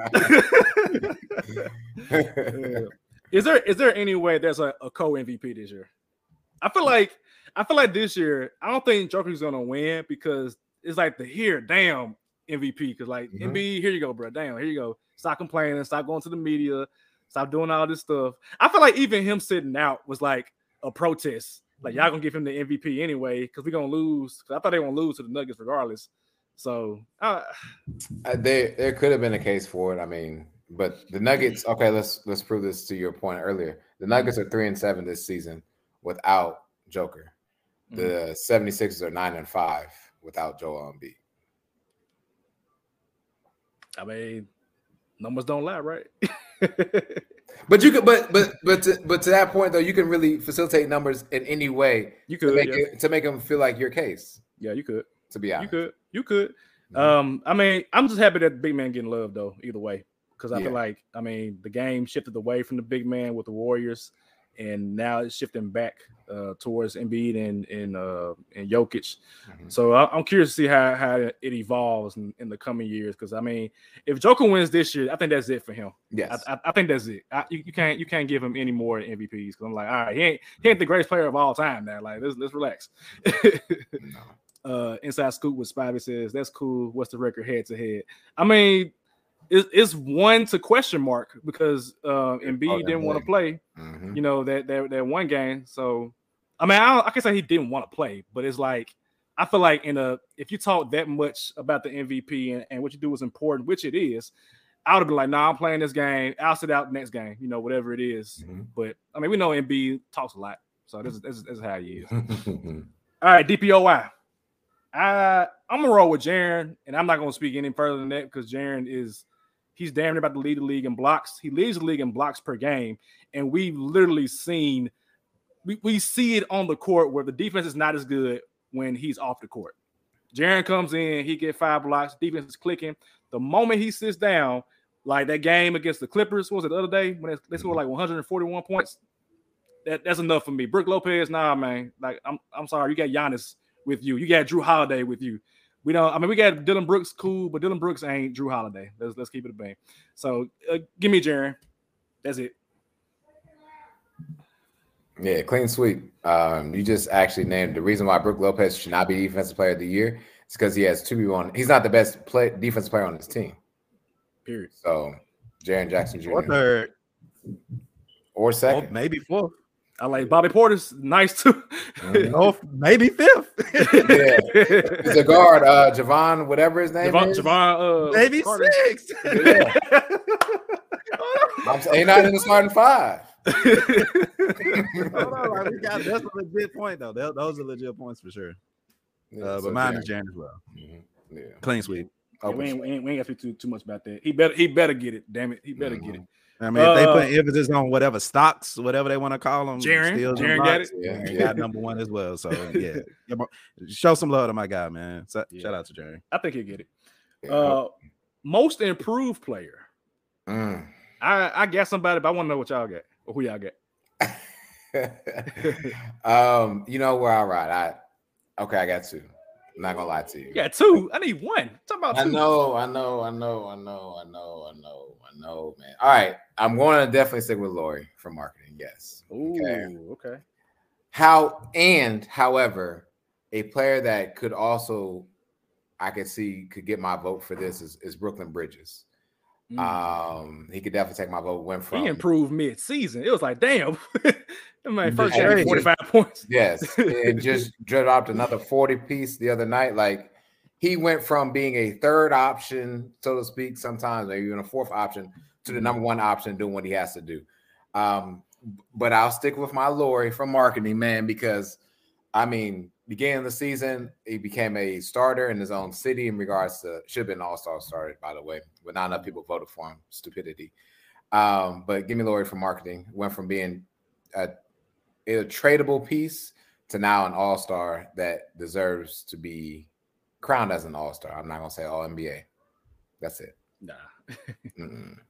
Speaker 1: is there is there any way there's a, a co MVP this year? I feel like I feel like this year I don't think Joker's gonna win because it's like the here damn MVP because like mm-hmm. Embiid, here you go, bro. Damn, here you go. Stop complaining. Stop going to the media. Stop doing all this stuff. I feel like even him sitting out was like a protest. Like y'all mm-hmm. gonna give him the MVP anyway because we're gonna lose. Cause I thought they were gonna lose to the Nuggets regardless. So uh,
Speaker 3: there there could have been a case for it. I mean, but the Nuggets. Okay, let's let's prove this to your point earlier. The Nuggets are three and seven this season without Joker. The mm-hmm. 76ers are nine and five without Joel Embiid.
Speaker 1: I mean, numbers don't lie, right?
Speaker 3: but you could, but but but to, but to that point though, you can really facilitate numbers in any way.
Speaker 1: You could
Speaker 3: to make,
Speaker 1: yeah.
Speaker 3: it, to make them feel like your case.
Speaker 1: Yeah, you could.
Speaker 3: To be honest,
Speaker 1: you could. You could. Mm-hmm. Um, I mean, I'm just happy that the big man getting love though. Either way, because I yeah. feel like I mean the game shifted away from the big man with the Warriors, and now it's shifting back uh, towards Embiid and and uh, and Jokic. Mm-hmm. So I, am curious to see how how it evolves in, in the coming years. Because I mean, if Joker wins this year, I think that's it for him.
Speaker 3: Yes,
Speaker 1: I, I, I think that's it. I, you, you, can't you can't give him any more MVPs. Because I'm like, all right, he ain't he ain't the greatest player of all time now. Like let's let's relax. no. Uh, inside scoop with Spivey says that's cool. What's the record head to head? I mean, it's one to question mark because uh, Embiid oh, didn't want to play. Mm-hmm. You know that that that one game. So I mean, I, I can say he didn't want to play, but it's like I feel like in a if you talk that much about the MVP and, and what you do is important, which it is, I would have been like, nah, I'm playing this game. I'll sit out next game, you know, whatever it is. Mm-hmm. But I mean, we know Embiid talks a lot, so this is this is, this is how he is. All right, DPOY. I I'm gonna roll with Jaren, and I'm not gonna speak any further than that because Jaren is He's damn near about to lead the league in blocks. He leads the league in blocks per game. And we've literally seen, we, we see it on the court where the defense is not as good. when he's off the court. Jaren comes in, he get five blocks, defense is clicking. The moment he sits down, like that game against the Clippers, was it the other day when they, scored like 141 points? That, that's enough for me. Brook Lopez, nah, man. Like I'm, I'm sorry, you got Giannis with you. You got Jrue Holiday with you. We don't. I mean, we got Dillon Brooks, cool, but Dillon Brooks ain't Jrue Holiday. Let's let's keep it a bang. So uh, give me Jaren. That's it.
Speaker 3: Yeah, clean sweep. Um, you just actually named the reason why Brook Lopez should not be defensive player of the year. Is because he has two people on. He's not the best play defensive player on his team.
Speaker 1: Period.
Speaker 3: So, Jaren Jackson Jr.
Speaker 2: Or third,
Speaker 3: or second,
Speaker 2: or maybe fourth.
Speaker 1: I like Bobby Portis nice too.
Speaker 2: Mm-hmm. oh, maybe fifth.
Speaker 3: yeah, he's a guard. Uh, Javon, whatever his name
Speaker 1: Javon,
Speaker 3: is.
Speaker 1: Javon, uh,
Speaker 2: maybe
Speaker 1: Carter.
Speaker 2: six.
Speaker 3: Yeah. I'm saying he's not in the starting five.
Speaker 2: Hold on, like, we got, that's a legit point though. That- those are legit points for sure.
Speaker 3: Yeah,
Speaker 2: Uh,
Speaker 3: so
Speaker 2: but mine
Speaker 3: Jaren.
Speaker 2: is Jan as well.
Speaker 3: Mhm. Yeah.
Speaker 2: Clean sweep.
Speaker 1: Yeah, we, ain't, we, ain't, we ain't got to speak too, too much about that. He better he better get it. Damn it, he better get it.
Speaker 2: I mean, if they
Speaker 1: Uh,
Speaker 2: put emphasis on whatever stocks, whatever they want to call them,
Speaker 1: Jaren,
Speaker 2: steals
Speaker 1: Jaren got it.
Speaker 3: Yeah,
Speaker 2: Jaren
Speaker 3: yeah.
Speaker 2: got number one as well. So yeah, show some love to my guy, man. So,
Speaker 1: Yeah.
Speaker 2: Shout out to Jaren.
Speaker 1: I think he'll get it. Uh, most improved player.
Speaker 3: Mm.
Speaker 1: I I got somebody, but I want to know what y'all got or who y'all got.
Speaker 3: um, you know where I ride. I okay, I got two. I'm not gonna lie to you.
Speaker 1: Yeah, two. I need one. Talk about
Speaker 3: I
Speaker 1: two.
Speaker 3: know, I know, I know, I know, I know, I know, I know, man. All right, I'm going to definitely stick with Lori for marketing. Yes.
Speaker 1: Ooh,
Speaker 3: Okay.
Speaker 1: okay.
Speaker 3: How and however, a player that could also I could see could get my vote for this is, is Brooklyn Bridges.
Speaker 1: Mm.
Speaker 3: Um, he could definitely take my vote. Went from
Speaker 1: he improved mid-season. It was like, damn, man first
Speaker 2: Yeah,
Speaker 1: game
Speaker 2: he
Speaker 1: 45 points.
Speaker 3: Yes, and just dropped another 40 piece the other night. Like he went from being a third option, so to speak, sometimes maybe even a fourth option to the number one option, doing what he has to do. Um, but I'll stick with my Lori from marketing, man, because I mean, beginning of the season, he became a starter in his own city in regards to should have been an all-star starter, by the way, but not enough people voted for him. Stupidity. Um, but give me Lori for marketing. Went from being a a tradable piece to now an all star that deserves to be crowned as an all star. I'm not gonna say all NBA. That's it.
Speaker 1: Nah.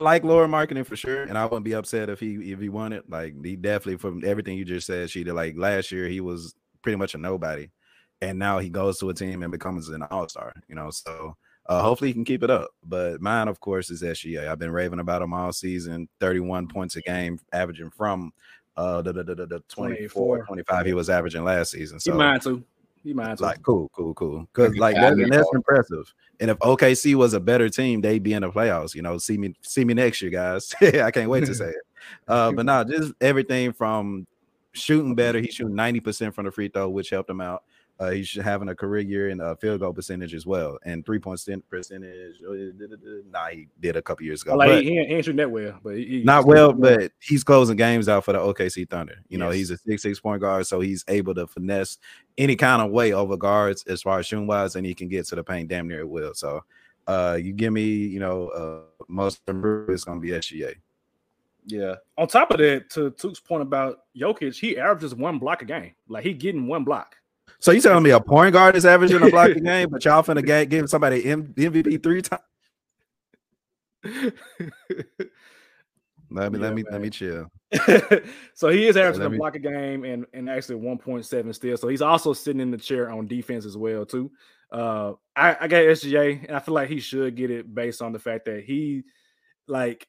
Speaker 2: Like lower marketing for sure, and I wouldn't be upset if he if he won it. Like he definitely from everything you just said, she did. Like last year, he was pretty much a nobody, and now he goes to a team and becomes an all star. You know, so uh, hopefully he can keep it up. But mine, of course, is SGA. I've been raving about him all season. Thirty one points a game, averaging from uh the the, the, the, the 24,
Speaker 1: 24.
Speaker 2: 25 he was averaging last season.
Speaker 1: He
Speaker 2: So
Speaker 1: mine too. He mine too.
Speaker 2: like cool, cool, cool. Because like that, that's
Speaker 3: know.
Speaker 2: impressive. And if OKC was a better team, they'd be in the playoffs. You know, see me, see me next year, guys. I can't wait to say it. Uh, but no, just everything from shooting better. He's shooting ninety percent from the free throw, which helped him out. Uh, he's having a career year in uh, field goal percentage as well, and three point percentage. uh, Nah, he did a couple years ago.
Speaker 1: like
Speaker 2: but-
Speaker 1: he, ain't, shooting that well, but he,
Speaker 2: not well, but he's closing games out for the OKC Thunder. You know, he's a six six point guard, so he's able to finesse any kind of way over guards as far as shooting wise, and he can get to the paint damn near at will. So, uh, you give me, you know, uh, most improved, is gonna be SGA.
Speaker 1: Yeah. On top of that, to Took's point about Jokic, he averages one block a game. Like he getting one block.
Speaker 2: So you telling me a point guard is averaging a block a game, but y'all finna ga- give somebody M- MVP three times? Let me
Speaker 1: Yeah,
Speaker 2: let me
Speaker 1: man.
Speaker 2: let me chill.
Speaker 1: so he is averaging a
Speaker 2: me-
Speaker 1: block a game and, and actually 1.7 still. So he's also sitting in the chair on defense as well, too. Uh I, I got SGA, and I feel like he should get it based on the fact that he like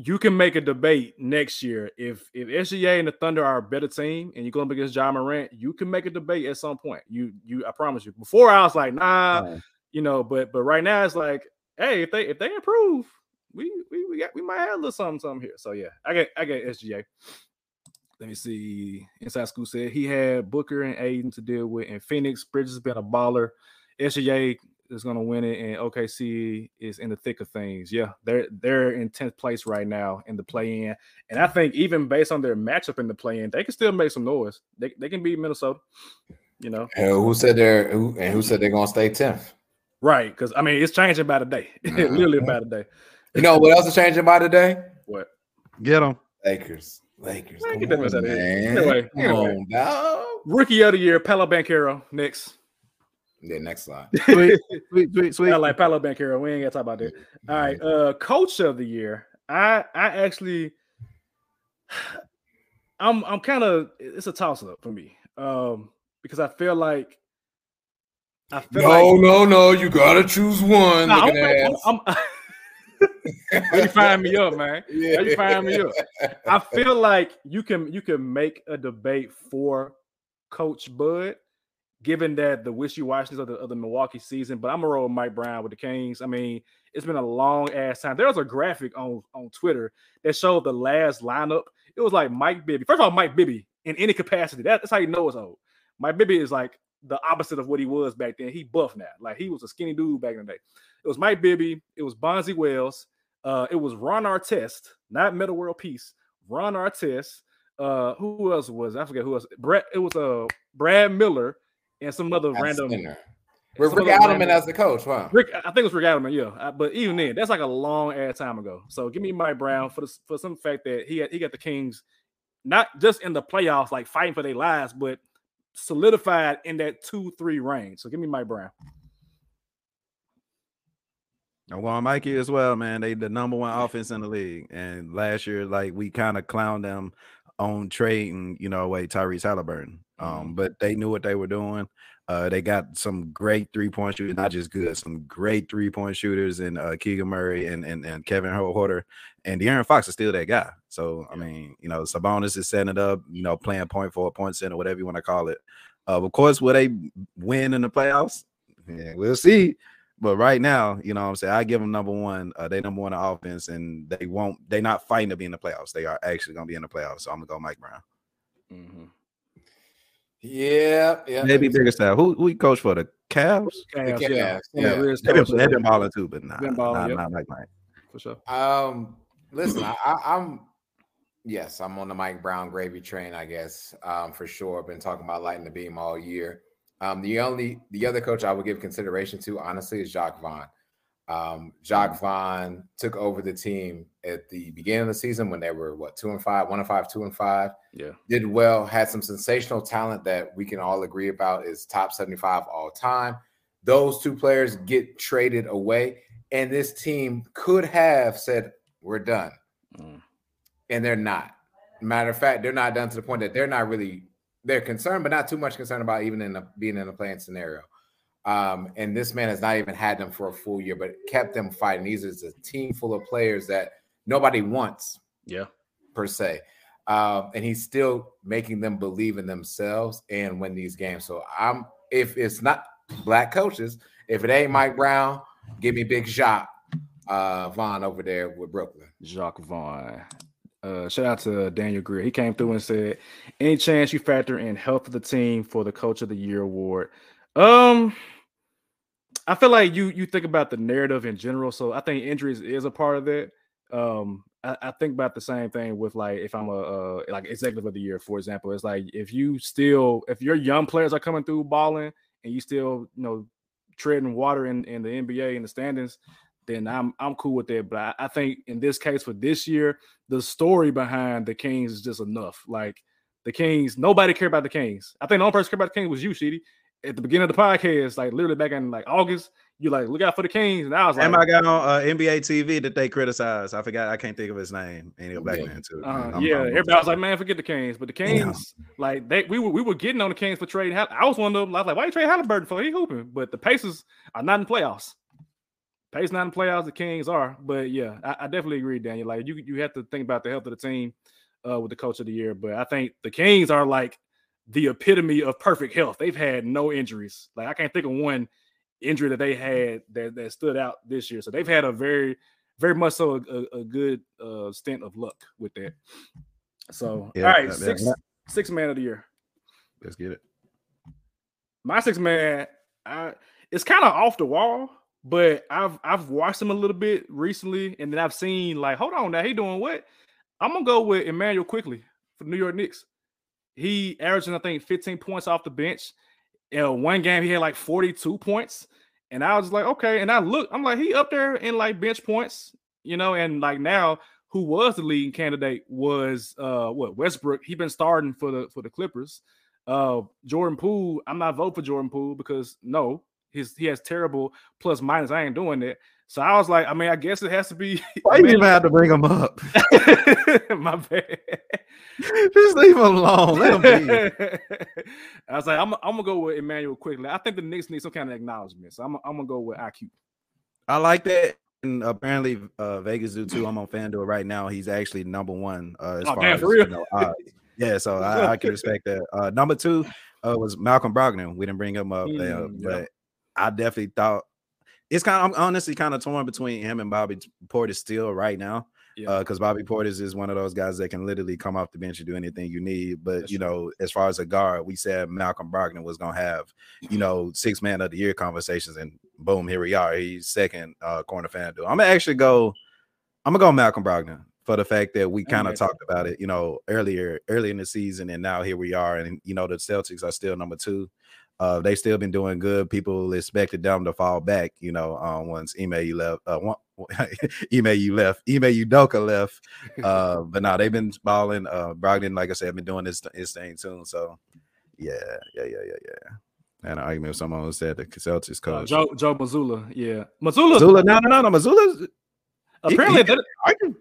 Speaker 1: you can make a debate next year if if SGA and the Thunder are a better team and you're going up against Ja Morant, you can make a debate at some point. You you I promise you. Before I was like, nah,
Speaker 2: Uh,
Speaker 1: you know, but but right now it's like, hey, if they if they improve, we we, we got we might have a little something something here. So yeah, I get I get SGA. Let me see. Inside School said he had Booker and Ayton to deal with, and Phoenix Bridges has been a baller. SGA is going to win it, and OKC is in the thick of things. Yeah, they're they're in tenth place right now in the mm-hmm. play-in, and I think even based on their matchup in the play-in, they can still make some noise. They they can beat Minnesota. You know,
Speaker 3: And who said they're who and who said they're gonna stay 10th?
Speaker 1: right? Because I mean, it's changing by the day, mm-hmm. literally by the day.
Speaker 3: You know what else is changing by today?
Speaker 1: What?
Speaker 2: get him.
Speaker 3: Lakers. Lakers.
Speaker 1: Man,
Speaker 3: Come
Speaker 1: get that
Speaker 3: on,
Speaker 1: mess out of here.
Speaker 3: man.
Speaker 1: Get away,
Speaker 3: Come
Speaker 1: get
Speaker 3: on, dog.
Speaker 1: Rookie of the year, Paolo Banchero. Next.
Speaker 3: Yeah, next slide.
Speaker 2: sweet, sweet, sweet, sweet.
Speaker 1: I like Paolo Banchero. We ain't gotta talk about that. All right. Uh coach of the year. I I actually I'm I'm kind of it's a toss up for me. Um because I feel like
Speaker 3: I feel no, like, no, no. You gotta choose one. Nah, I'm, I'm, I'm,
Speaker 1: you find me up, man. Yeah. you find me up. I feel like you can you can make a debate for Coach Bud, given that the wishy washiness of the, of the Milwaukee season. But I'm gonna roll Mike Brown with the Kings. I mean, it's been a long ass time. There was a graphic on on Twitter that showed the last lineup. It was like Mike Bibby. First of all, Mike Bibby in any capacity. That, that's how you know it's old. Mike Bibby is like the opposite of what he was back then. He buff now. Like he was a skinny dude back in the day. It was Mike Bibby. It was Bonzi Wells. Uh, it was Ron Artest, not Metta World Peace. Ron Artest. Uh, who else was? I forget who else. Brett. It was uh Brad Miller and some other that's random.
Speaker 3: With Rick Adelman as the coach, huh?
Speaker 1: Rick, I think it was Rick Adelman, yeah. Uh, but even then, that's like a long ass time ago. So give me Mike Brown for the for some fact that he had, he got the Kings not just in the playoffs, like fighting for their lives, but solidified in that two three range. So give me Mike Brown.
Speaker 2: I'm going Mikey as well, man. They the number one offense in the league, and last year, like we kind of clowned them on trading, you know, away Tyrese Halliburton. Um, mm-hmm. but they knew what they were doing. Uh, they got some great three point shooters, not just good, some great three point shooters, and uh, Keegan Murray and and, and Kevin Huerter, and De'Aaron Fox is still that guy. So I mean, you know, Sabonis is setting it up, you know, playing point forward, point center, whatever you want to call it. Uh, of course, will they win in the playoffs? Yeah, we'll see. But right now, you know what I'm saying? I give them number one. Uh, they number one in offense, and they won't, they're not fighting to be in the playoffs. They are actually gonna be in the playoffs. So I'm gonna go Mike Brown.
Speaker 3: Mm-hmm. Yeah, yeah.
Speaker 2: Maybe bigger style. Who who coach for the Cavs?
Speaker 1: Cavs, the Cavs. yeah.
Speaker 2: yeah. yeah. They've been, they been balling too, but nah, balling, nah, yep. not like Mike.
Speaker 1: For sure.
Speaker 3: Um, listen, I, I'm yes, I'm on the Mike Brown gravy train, I guess, um, for sure. I've been talking about lighting the beam all year. Um, the only the other coach I would give consideration to, honestly, is Jacque Vaughn. Um, Jacque mm. Vaughn took over the team at the beginning of the season when they were what two and five, one and five, two and five.
Speaker 1: Yeah,
Speaker 3: did well, had some sensational talent that we can all agree about is top 75 all time. Those two players get traded away, and this team could have said, We're done. Mm. And they're not. Matter of fact, they're not done to the point that they're not really they're concerned, but not too much concerned about even in a, being in a playing scenario. Um, and this man has not even had them for a full year, but kept them fighting. These is a team full of players that nobody wants,
Speaker 1: yeah,
Speaker 3: per se. Um, and he's still making them believe in themselves and win these games. So I'm if it's not black coaches, if it ain't Mike Brown, give me Big Jacque uh, Vaughn over there with Brooklyn.
Speaker 1: Jacque Vaughn. Uh, shout out to Daniel Greer. He came through and said, "Any chance you factor in health of the team for the Coach of the Year award?" Um, I feel like you you think about the narrative in general. So I think injuries is a part of that. Um, I, I think about the same thing with like if I'm a uh, like executive of the year, for example. It's like if you still if your young players are coming through balling and you still you know treading water in, in the NBA in the standings, then I'm I'm cool with that. But I, I, think in this case for this year, the story behind the Kings is just enough. Like the Kings, nobody cared about the Kings. I think the only person cared about the Kings was you, Sheedy. At the beginning of the podcast, like literally back in like August, you like look out for the Kings, and I was like,
Speaker 2: "Am I got on uh, NBA TV that they criticized? I forgot, I can't think of his name. And he'll back man too.
Speaker 1: Uh, I'm, yeah, I'm, everybody was like, "Man, forget the Kings," but the Kings, yeah. like they, we were we were getting on the Kings for trading. I was one of them. I was like, "Why you trade Halliburton for? He hooping," but the Pacers are not in playoffs. Pace not in playoffs, the Kings are. But yeah, I, I, definitely agree, Daniel. Like you, you have to think about the health of the team uh, with the coach of the year. But I think the Kings are like the epitome of perfect health. They've had no injuries. Like I can't think of one injury that they had that, that stood out this year. So they've had a very, very much so a, a good uh, stint of luck with that. So yeah, all right, six six man of the year.
Speaker 2: Let's get it.
Speaker 1: My six man, I, it's kind of off the wall but I've I've watched him a little bit recently, and then I've seen like, hold on, now he doing what? I'm gonna go with Immanuel Quickley for the New York Knicks. He averaging, I think, 15 points off the bench. In one game, he had like 42 points. And I was like, okay. And I look, I'm like, he up there in like bench points, you know, and like now who was the leading candidate was uh what Westbrook. He been starting for the for the Clippers. Uh, Jordan Poole, I'm not voting for Jordan Poole because no, his he has terrible plus minus. I ain't doing that. So I was like, I mean, I guess it has to be.
Speaker 2: Why you even have to bring him up?
Speaker 1: My bad.
Speaker 2: Just leave him alone. Let him be.
Speaker 1: I was like, I'm, I'm gonna go with Immanuel Quickley. I think the Knicks need some kind of acknowledgement, so I'm, I'm gonna go with IQ.
Speaker 2: I like that. And apparently, uh, Vegas do too. I'm on FanDuel right now. He's actually number one uh, as
Speaker 1: Oh,
Speaker 2: far
Speaker 1: damn,
Speaker 2: as
Speaker 1: for real?
Speaker 2: you know, odds. yeah. So I, I can respect that. Uh, number two uh, was Malcolm Brogdon. We didn't bring him up,
Speaker 1: Mm, yeah.
Speaker 2: but I definitely thought it's kind of. I'm honestly kind of torn between him and Bobby Portis still right now.
Speaker 1: Yeah.
Speaker 2: Because Bobby Portis is one of those guys that can literally come off the bench and do anything you need. But
Speaker 1: That's
Speaker 2: you know, as far as a guard, we said Malcolm Brogdon was gonna have, you know, six man of the year conversations, and boom, here we are. He's second uh corner fan. Dude, I'm gonna actually go. I'm gonna go Malcolm Brogdon for the fact that we kind of
Speaker 1: with
Speaker 2: talked about it, you know, earlier early in the season, and now here we are, and you know the Celtics are still number two. Uh, they still been doing good. People expected them to fall back, you know, uh, once email you left, uh, one, email you left, email you Doka left. Uh, but now they've been balling. Uh, Brogdon, like I said, been doing this his thing too. So, yeah, yeah, yeah, yeah, yeah. And an argument with someone who said the Celtics
Speaker 1: Uh,
Speaker 2: coach.
Speaker 1: Joe Joe Mazzulla, yeah, Mazzulla.
Speaker 2: Missoula, no, no, no, no.
Speaker 1: Apparently,
Speaker 2: he- can-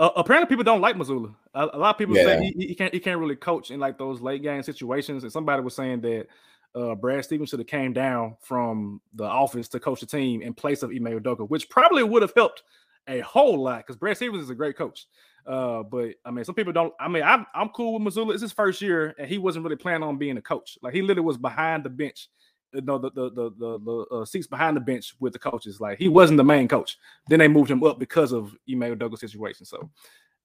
Speaker 1: uh, apparently people don't like Mazzulla. A, a lot of people
Speaker 3: Yeah.
Speaker 1: say he, he can't he can't really coach in like those late game situations. And somebody was saying that uh, Brad Stevens should have came down from the office to coach the team in place of Ime Udoka, which probably would have helped a whole lot because Brad Stevens is a great coach. Uh, but I mean, some people don't. I mean, I'm I'm cool with Mazzulla. It's his first year, and he wasn't really planning on being a coach. Like he literally was behind the bench. You know, the the the the, the uh, seats behind the bench with the coaches. Like he wasn't the main coach. Then they moved him up because of Ime Udoka's situation. So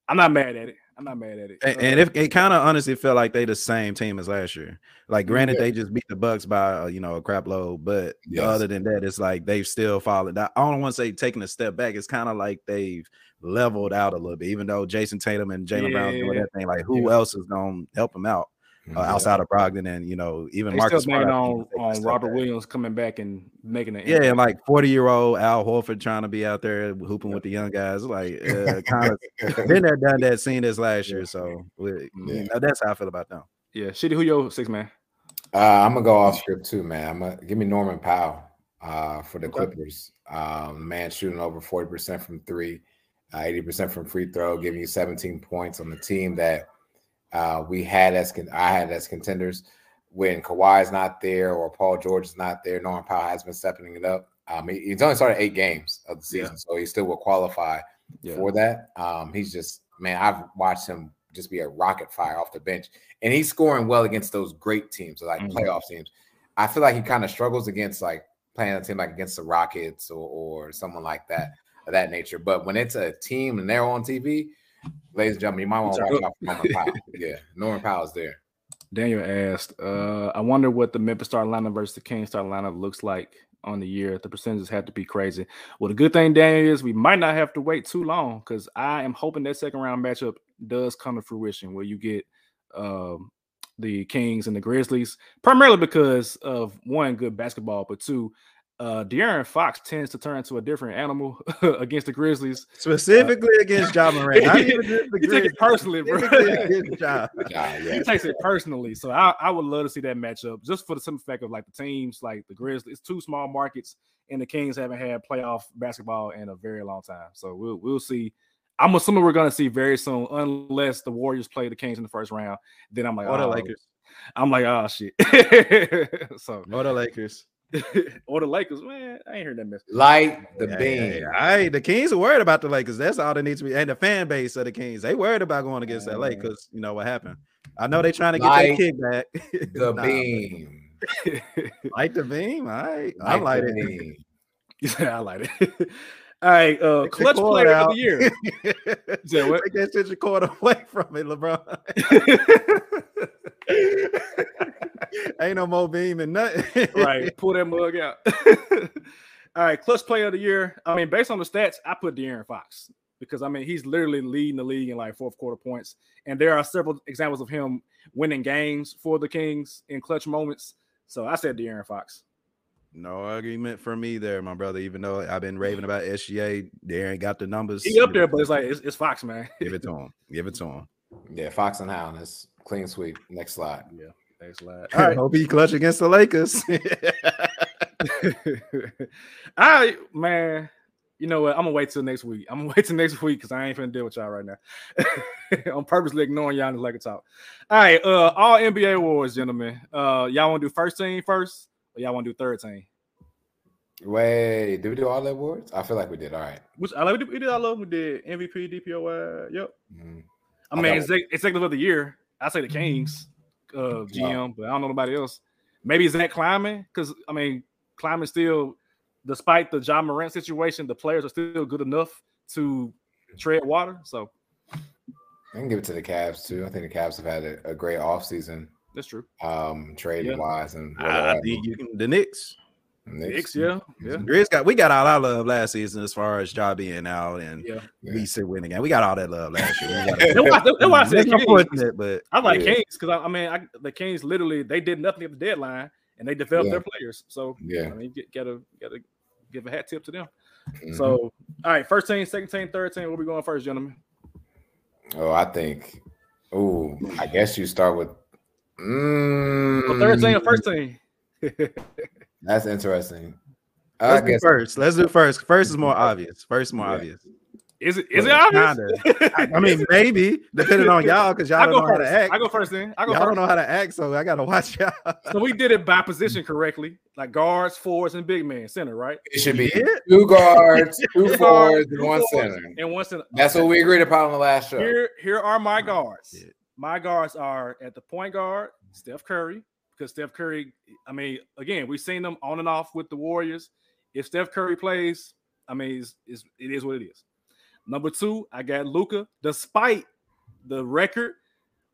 Speaker 1: I'm not mad at it. I'm not mad at it.
Speaker 2: And,
Speaker 1: Uh,
Speaker 2: and if it kind of honestly felt like they the same team as last year. Like, granted,
Speaker 3: Yeah.
Speaker 2: they just beat the Bucks by uh, you know a crap load, but
Speaker 3: Yes.
Speaker 2: other than that, it's like they've still followed. I don't want to say taking a step back. It's kind of like they've leveled out a little bit. Even though Jayson Tatum and Jaylen Brown doing that thing, like who else is gonna help them out uh, outside of Brogdon and you know even
Speaker 1: they
Speaker 2: Marcus
Speaker 1: still banking
Speaker 2: Smart,
Speaker 1: on
Speaker 2: is taking a
Speaker 1: on Robert
Speaker 2: back.
Speaker 1: Williams coming back and making an
Speaker 2: Yeah, and like 40 year old Al Horford trying to be out there hooping with the young guys. Like, uh, kind of been there, done that, seen this last year. So, we,
Speaker 3: Yeah.
Speaker 2: you know, that's how I feel about them.
Speaker 1: yeah. Sheedy, who your six man?
Speaker 3: Uh, I'm gonna go off script too, man. I'm gonna give me Norman Powell uh, for the
Speaker 1: Okay.
Speaker 3: Clippers. Um, man shooting over 40% from three, uh, 80% from free throw, giving you 17 points on the team that uh, we had as con- I had as contenders. When Kawhi is not there or Paul George is not there, Norman Powell has been stepping it up. Um, he- he's only started eight games of the
Speaker 1: Yeah.
Speaker 3: season, so he still will qualify
Speaker 1: Yeah.
Speaker 3: for that. Um, he's just man, I've watched him just be a rocket fire off the bench, and he's scoring well against those great teams, like
Speaker 1: Mhm.
Speaker 3: playoff teams. I feel like he kind of struggles against like playing a team like against the Rockets or, or someone like that of that nature. But when it's a team and they're on TV, ladies and gentlemen, you might want to watch out for Norman Powell. Yeah, Norman Powell's there.
Speaker 1: Daniel asked, uh, I wonder what the Memphis star lineup versus the Kings star lineup looks like on the year. The percentages have to be crazy. Well, the good thing, Daniel, is we might not have to wait too long because I am hoping that second round matchup does come to fruition where you get um, the Kings and the Grizzlies, primarily because of one, good basketball, but two, uh, De'Aaron Fox tends to turn into a different animal against the Grizzlies.
Speaker 2: Specifically against Ja Morant. Not even just the
Speaker 1: He take it personally, bro.
Speaker 2: specifically against Ja.
Speaker 3: Yeah,
Speaker 1: he takes it personally. So I, I would love to see that matchup just for the simple fact of like the teams, like the Grizzlies, two small markets, and the Kings haven't had playoff basketball in a very long time. So we'll we'll see. I'm assuming we're gonna see very soon, unless the Warriors play the Kings in the first round. Then I'm like,
Speaker 2: Or the
Speaker 1: oh,
Speaker 2: Lakers.
Speaker 1: I'm like, oh shit. so
Speaker 2: Or the Lakers.
Speaker 1: or the Lakers, man, I ain't heard that mess.
Speaker 3: Light the
Speaker 2: Yeah,
Speaker 3: beam.
Speaker 2: yeah, yeah. Hey, the Kings are worried about the Lakers. That's all they need to be. And the fan base of the Kings, they worried about going against LA
Speaker 1: Man.
Speaker 2: because you know what happened. I know they trying to get
Speaker 3: Light
Speaker 2: their kickback.
Speaker 3: The
Speaker 2: Nah,
Speaker 3: beam.
Speaker 2: Like the beam. All right. I
Speaker 3: Light
Speaker 2: like
Speaker 3: the
Speaker 2: it.
Speaker 3: beam.
Speaker 1: yeah, I like it. All right, uh,
Speaker 2: Take the
Speaker 1: clutch
Speaker 2: cord
Speaker 1: player of the year. You said what?
Speaker 2: Take that shit cord away from it, LeBron. Ain't no more beam and nothing.
Speaker 1: right, pull that mug out. All right, clutch player of the year. I mean, based on the stats, I put De'Aaron Fox because I mean he's literally leading the league in like fourth quarter points, and there are several examples of him winning games for the Kings in clutch moments. So I said De'Aaron Fox.
Speaker 2: No argument for me there, my brother. Even though I've been raving about SGA, Darren got the numbers.
Speaker 1: He up there, but it's like it's, it's Fox, man.
Speaker 2: give it to him. Give it to him.
Speaker 3: Yeah, Fox and Hound is clean sweep. Next slide.
Speaker 1: Yeah.
Speaker 2: Thanks, lad. All right. Hope he clutch against the Lakers.
Speaker 1: All right, man. You know what? I'm gonna wait till next week. I'm gonna wait till next week because I ain't finna deal with y'all right now. I'm purposely ignoring y'all in the Laker talk. All right, uh, all NBA awards, gentlemen. Uh, y'all want to do first team first, or y'all want to do third team?
Speaker 3: Wait, did we do all the awards? I feel like we did. All right.
Speaker 1: Which I like. We did all of them. We did MVP, DPOY. Yep. Mm-hmm. I mean, it's executive of the year. I say the Kings, uh, GM, but I don't know nobody else. Maybe Zach Kleiman, because I mean, Kleiman still, despite the Ja Morant situation, the players are still good enough to tread water. So
Speaker 3: I can give it to the Cavs too. I think the Cavs have had a, a great offseason.
Speaker 1: That's true.
Speaker 3: Um, trading yeah. wise and
Speaker 2: I think you can the Knicks.
Speaker 1: Knicks, yeah, yeah.
Speaker 2: Grizz got we got all our love last season as far as job being out and yeah. we sit winning again. We got all that love last year. That's
Speaker 1: why I said But I like yeah. Kings because I, I, mean I, the Kings literally they did nothing at the deadline and they developed yeah. their players. So yeah, I mean, get, gotta gotta give a hat tip to them. Mm-hmm. So all right, first team, second team, third team. Where we going first, gentlemen?
Speaker 3: Oh, I think. Oh, I guess you start with.
Speaker 1: Mm, well, third team or first team.
Speaker 3: That's interesting.
Speaker 2: Let's do first. Let's do first. First is more obvious. First is more yeah. obvious.
Speaker 1: Is it is it obvious?
Speaker 2: I mean, maybe depending on y'all because y'all don't know
Speaker 1: first.
Speaker 2: how to act.
Speaker 1: I go first then. I
Speaker 2: go
Speaker 1: y'all
Speaker 2: first. don't know how to act, so I gotta watch y'all.
Speaker 1: So we did it by position correctly, like guards, forwards, and big man center, right?
Speaker 3: It should be two guards, two forwards, and one center,
Speaker 1: and one center.
Speaker 3: That's okay. what we agreed upon on the last show.
Speaker 1: Here, here are my oh, guards. My guards are at the point guard, Steph Curry, because Steph Curry. I mean, again, we've seen them on and off with the Warriors. If Steph Curry plays, I mean, it's, it's, it is what it is. Number two, I got Luka. Despite the record,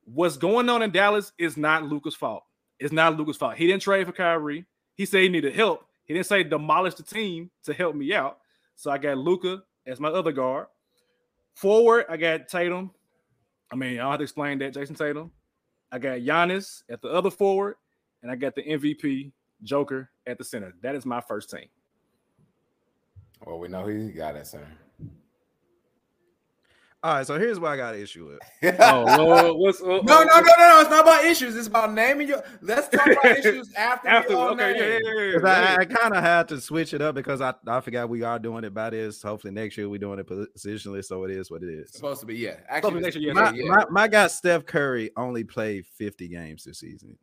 Speaker 1: what's going on in Dallas is not Luka's fault. It's not Luka's fault. He didn't trade for Kyrie. He said he needed help. He didn't say demolish the team to help me out. So I got Luka as my other guard. Forward, I got Tatum. I mean, I don't have to explain that. Jayson Tatum. I got Giannis at the other forward, and I got the MVP Joker at the center. That is my first team.
Speaker 3: Well, we know who got at center.
Speaker 2: All right, so here's what I got an issue
Speaker 1: with. oh, Lord, what's,
Speaker 3: no, no, no, no, no. It's not about issues. It's about naming your. Let's talk about issues after. after okay, yeah, yeah,
Speaker 2: yeah. I, I kind of had to switch it up because I, I forgot we are doing it by this. Hopefully next year we're doing it positionally, so it is what it is.
Speaker 3: It's supposed to be, yeah. Actually,
Speaker 1: next year,
Speaker 2: my, yeah. my, my guy Steph Curry only played 50 games this season.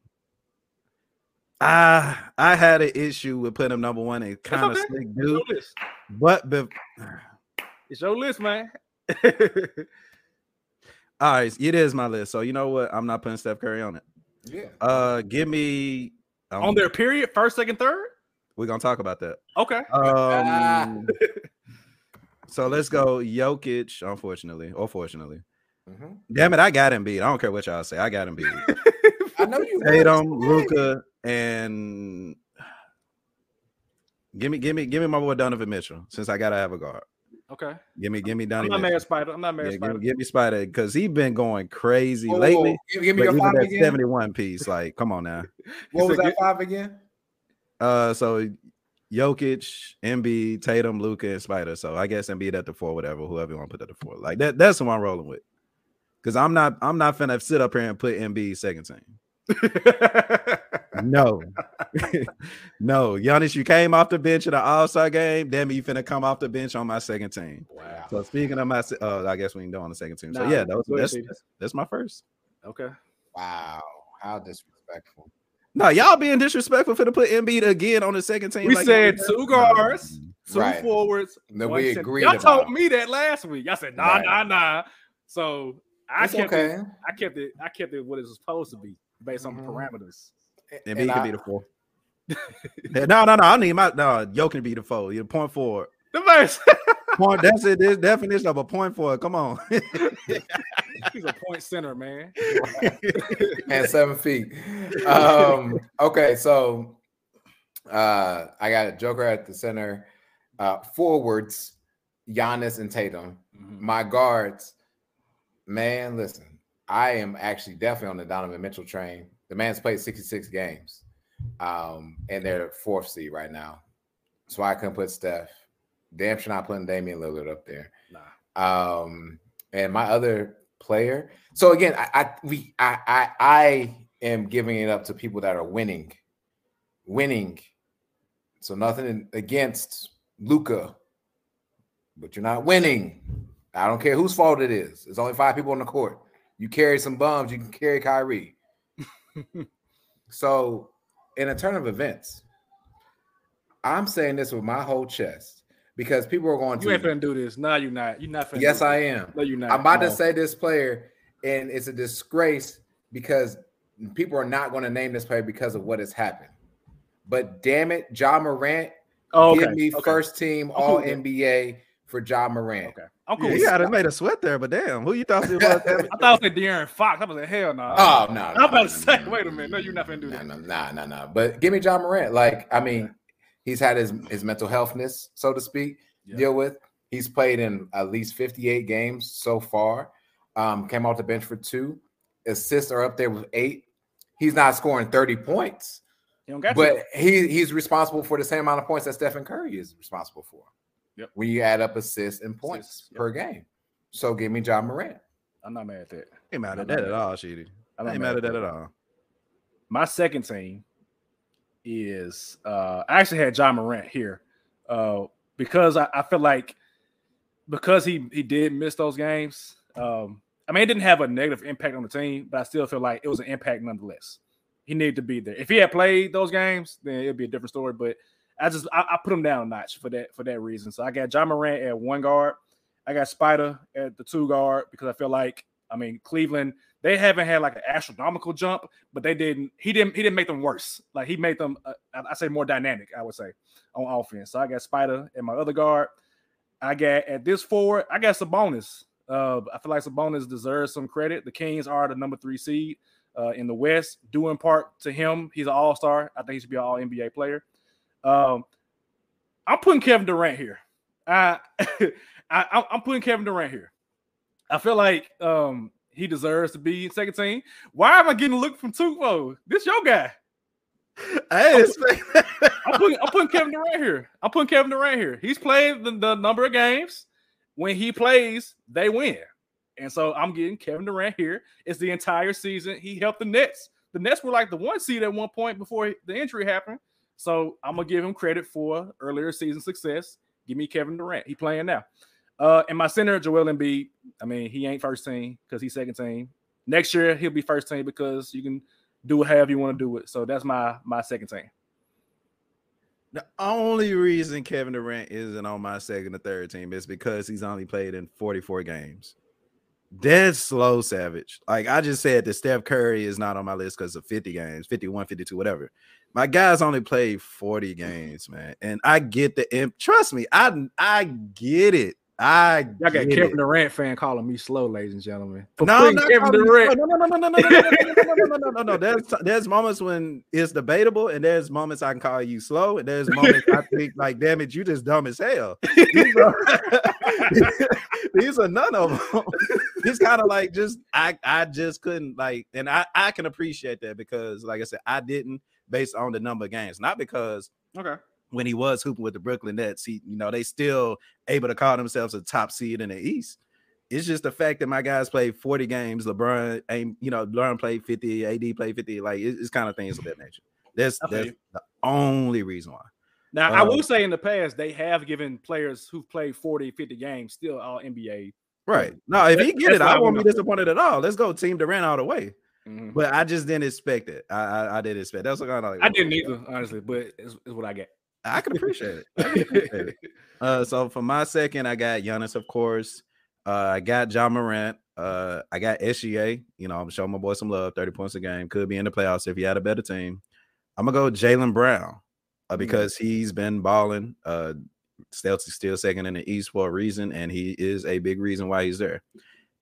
Speaker 2: I I had an issue with putting him number one and kind of okay. slick dude, but the
Speaker 1: it's your list, man.
Speaker 2: All right, it is my list. So you know what? I'm not putting Steph Curry on it.
Speaker 3: Yeah.
Speaker 2: Uh, give me
Speaker 1: um, on their period, first, second, third.
Speaker 2: We're gonna talk about that.
Speaker 1: Okay.
Speaker 2: Um. so let's go, Jokic. Unfortunately, or fortunately. Mm-hmm. Damn it, I got him beat. I don't care what y'all say. I got him beat.
Speaker 3: I know you.
Speaker 2: Tatum, Luka, and give me, give me, give me my boy Donovan Mitchell. Since I gotta have a guard.
Speaker 1: Okay.
Speaker 2: Give me, give me Donnie.
Speaker 1: I'm not mad Spider. I'm not mad yeah, Spider.
Speaker 2: Give, give, me Spider because he's been going crazy whoa, lately.
Speaker 3: Give, give me your five again.
Speaker 2: 71 piece. Like, come on now.
Speaker 3: what was that five again?
Speaker 2: Uh, so Jokic, Embiid, Tatum, Luka, and Spider. So I guess Embiid at the four, whatever, whoever you want to put at the four. Like that. That's what I'm rolling with. Because I'm not, I'm not finna sit up here and put Embiid second team no, no, Giannis, you came off the bench in the All Star game. Damn, you finna come off the bench on my second team.
Speaker 3: Wow.
Speaker 2: So speaking of my, uh, I guess we can do on the second team. Nah, so yeah, that was, that's, that's, that's my first.
Speaker 1: Okay.
Speaker 3: Wow, how disrespectful.
Speaker 2: No, y'all being disrespectful for to put Embiid again on the second team.
Speaker 1: We like said two guards, two right. forwards.
Speaker 3: No, we agreed.
Speaker 1: Y'all told me that last week. I said nah, right. nah, nah. So I it's kept okay. it. I kept it. I kept it what it was supposed to be based on mm-hmm. parameters.
Speaker 2: And, and can be the four. no, no, no. I need my no. Yo can be the four. You're point four.
Speaker 1: The best.
Speaker 2: point. That's it. This definition of a point forward. Come on.
Speaker 1: He's a point center, man.
Speaker 3: and seven feet. Um, okay, so uh, I got a Joker at the center. Uh, forwards, Giannis and Tatum. Mm-hmm. My guards, man. Listen, I am actually definitely on the Donovan Mitchell train. The man's played 66 games, um, and they're fourth seed right now. So I couldn't put Steph. Damn sure not putting Damian Lillard up there. Nah. Um, and my other player. So again, I, I we I I I am giving it up to people that are winning. Winning. So nothing against Luka, but you're not winning. I don't care whose fault it is. There's only five people on the court. You carry some bums, you can carry Kyrie. so, in a turn of events, I'm saying this with my whole chest because people are going
Speaker 1: to. You ain't finna do this. No, you're not. You're not.
Speaker 3: yes, I am.
Speaker 1: No, you're not.
Speaker 3: I'm about no. to say this player, and it's a disgrace because people are not going to name this player because of what has happened. But damn it, Ja Morant, oh, okay. give me okay. first team All NBA for Ja Morant.
Speaker 2: Okay. I'm cool. Yeah, he had made a sweat there, but damn, who you thought it was? I
Speaker 1: thought it was De'Aaron Fox. I was like, hell no.
Speaker 3: Nah. Oh no.
Speaker 1: I'm about to say, wait a minute. No, you're not gonna do that.
Speaker 3: Nah, nah, nah, nah. But give me Ja Morant. Like, I mean, he's had his his mental healthness, so to speak, yeah. deal with. He's played in at least 58 games so far. Um, came off the bench for two. Assists are up there with eight. He's not scoring 30 points. but he he's responsible for the same amount of points that Stephen Curry is responsible for. Yep. When you add up assists and points assists, yep. per game. So give me Ja Morant.
Speaker 1: I'm not mad at that.
Speaker 2: Ain't mad at that at all, Sheedy. I'm not mad at that at all.
Speaker 1: My second team is uh I actually had John Morant here. Uh because I, I feel like because he he did miss those games. Um, I mean, it didn't have a negative impact on the team, but I still feel like it was an impact nonetheless. He needed to be there. If he had played those games, then it'd be a different story. But I just I, I, put him down a notch for that for that reason. So I got Ja Morant at one guard. I got Spider at the two guard because I feel like I mean Cleveland they haven't had like an astronomical jump, but they didn't. He didn't. He didn't make them worse. Like he made them. Uh, I say more dynamic. I would say on offense. So I got Spider at my other guard. I got at this forward. I got Sabonis. Uh, I feel like Sabonis deserves some credit. The Kings are the number three seed uh, in the West, due in part to him. He's an All Star. I think he should be an All NBA player. Um, I'm putting Kevin Durant here. I, I I'm putting Kevin Durant here. I feel like um, he deserves to be second team. Why am I getting a look from Tufo? This your guy.
Speaker 2: Hey,
Speaker 1: I'm, I'm, putting, I'm putting Kevin Durant here. I'm putting Kevin Durant here. He's played the, the number of games. When he plays, they win. And so I'm getting Kevin Durant here. It's the entire season. He helped the Nets. The Nets were like the one seed at one point before the injury happened. So I'm gonna give him credit for earlier season success. Give me Kevin Durant. He playing now. Uh, and my center, Joel Embiid. I mean, he ain't first team because he's second team. Next year he'll be first team because you can do however you want to do it. So that's my my second team.
Speaker 2: The only reason Kevin Durant isn't on my second or third team is because he's only played in 44 games. Dead slow, Savage. Like I just said that Steph Curry is not on my list because of 50 games, 51, 52, whatever. My guys only played 40 games, man. And I get the imp. Trust me, I I get it. I
Speaker 1: y'all got Kevin it. Durant fan calling me slow, ladies and gentlemen.
Speaker 2: no, no, Kevin Durant. No, no, no, no, no, no, no, no, no, no, no, no, no. No, no, no. There's there's moments when it's debatable, and there's moments I can call you slow, and there's moments I think like, damn it, you just dumb as hell. These are, these are none of them. It's kind of like just I I just couldn't like, and I I can appreciate that because like I said, I didn't based on the number of games, not because
Speaker 1: okay
Speaker 2: when he was hooping with the Brooklyn Nets, he, you know, they still able to call themselves a top seed in the East. It's just the fact that my guys played 40 games. LeBron ain't, you know, LeBron played 50, AD played 50. Like it's, it's kind of things of that nature. That's that's the only reason why.
Speaker 1: Now, um, I will um, say in the past, they have given players who've played 40, 50 games still all NBA.
Speaker 2: Right. No, if he get it, I won't be disappointed at all. Let's go team Durant all the way. Mm-hmm. But I just didn't expect it. I I, I didn't expect. That what kind of like
Speaker 1: I didn't either, honestly. But it's, it's what I get.
Speaker 2: I can appreciate it. Can appreciate it. Uh, so for my second, I got Giannis, of course. Uh, I got Ja Morant. Uh, I got SGA. You know, I'm showing my boy some love. 30 points a game. Could be in the playoffs if he had a better team. I'm gonna go Jaylen Brown uh, mm. because mm-hmm. he's been balling. Uh, still second in the East for a reason, and he is a big reason why he's there.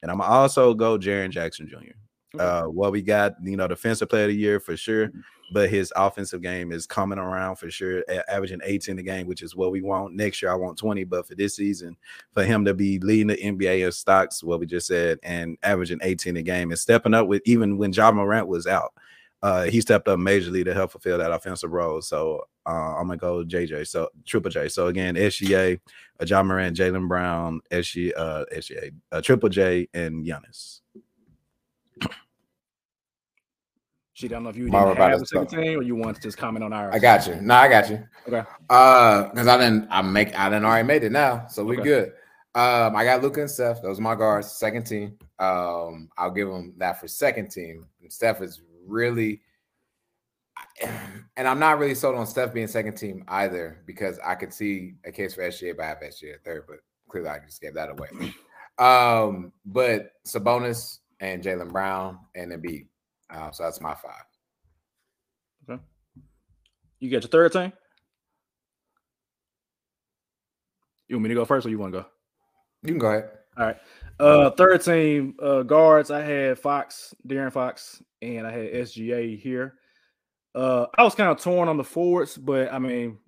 Speaker 2: And I'm also go Jaren Jackson Jr. Okay. Uh, well, we got you know defensive player of the year for sure, mm-hmm. but his offensive game is coming around for sure, averaging 18 a game, which is what we want next year. I want 20, but for this season, for him to be leading the NBA in stocks, what we just said, and averaging 18 a game and stepping up with even when Ja Morant was out, uh, he stepped up majorly to help fulfill that offensive role. So uh, I'm gonna go JJ. So Triple J. So again, SGA, uh, Ja Morant, Jaylen Brown, SGA, uh, SGA, uh, Triple J, and Giannis.
Speaker 1: She don't know if you didn't have a second team or you want to just comment on ours.
Speaker 3: I got you. No, I got you.
Speaker 1: Okay.
Speaker 3: Uh, because I didn't. I make. I didn't already made it now, so we okay. good. Um, I got Luka and Steph. Those are my guards. Second team. Um, I'll give them that for second team. And Steph is really, and I'm not really sold on Steph being second team either because I could see a case for SGA, but I have SGA at third. But clearly, I just gave that away. Um, but Sabonis and Jaylen Brown and Embiid. Uh, so that's my five.
Speaker 1: Okay. You got your third team? You want me to go first or you want to go?
Speaker 3: You can go ahead.
Speaker 1: All right. Uh third team uh guards, I had Fox, De'Aaron Fox, and I had SGA here. Uh I was kind of torn on the forwards, but I mean,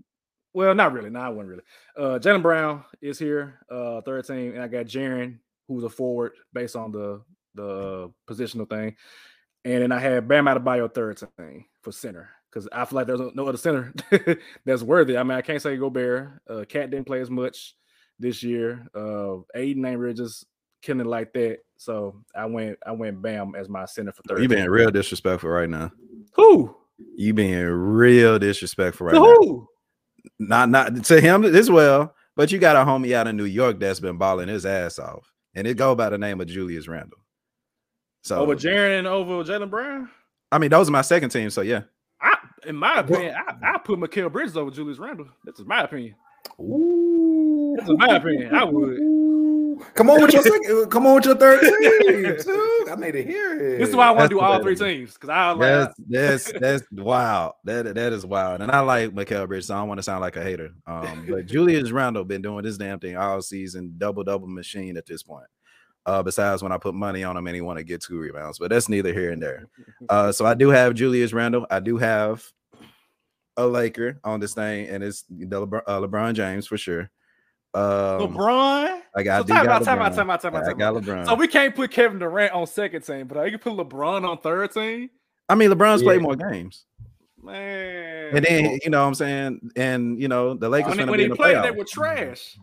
Speaker 1: well, not really. No, I wasn't really. Uh Jaylen Brown is here, uh third team, and I got Jaren, who's a forward based on the the positional thing. And then I had Bam Adebayo third thing for center because I feel like there's no other center that's worthy. I mean, I can't say Gobert. Uh, KAT didn't play as much this year. Uh, Ayton ain't really just killing like that. So I went, I went Bam as my center for third.
Speaker 2: You being real disrespectful right now.
Speaker 1: Who?
Speaker 2: You being real disrespectful right
Speaker 1: to
Speaker 2: now.
Speaker 1: Who?
Speaker 2: Not not to him as well. But you got a homie out of New York that's been balling his ass off, and it go by the name of Julius Randle.
Speaker 1: So over Jaren and over Jaylen Brown.
Speaker 2: I mean, those are my second team. So yeah.
Speaker 1: I, in my opinion, I, I put Mikal Bridges over Julius Randle. This is my opinion. Ooh. This is my opinion. I would.
Speaker 3: Come on with your second, come on with your third team, I need to hear it.
Speaker 1: This is why I want to do all three teams because I like
Speaker 2: that's that's, that's wow. That that is wild. And I like Mikal Bridges. So I don't want to sound like a hater. Um, but Julius Randle been doing this damn thing all season, double double machine at this point. Uh, besides when I put money on him and he want to get two rebounds, but that's neither here and there. Uh, so I do have Julius Randle. I do have a Laker on this thing, and it's the LeBron, uh, LeBron James for sure.
Speaker 1: Um, LeBron.
Speaker 2: I got,
Speaker 1: so time, out, time out, time out, time out, I got LeBron. So we can't put Kevin Durant on second team, but I can put LeBron on third team.
Speaker 2: I mean, LeBron's yeah. played more games.
Speaker 1: Man,
Speaker 2: and then you know what I'm saying, and you know the Lakers
Speaker 1: when, when he played, they were trash.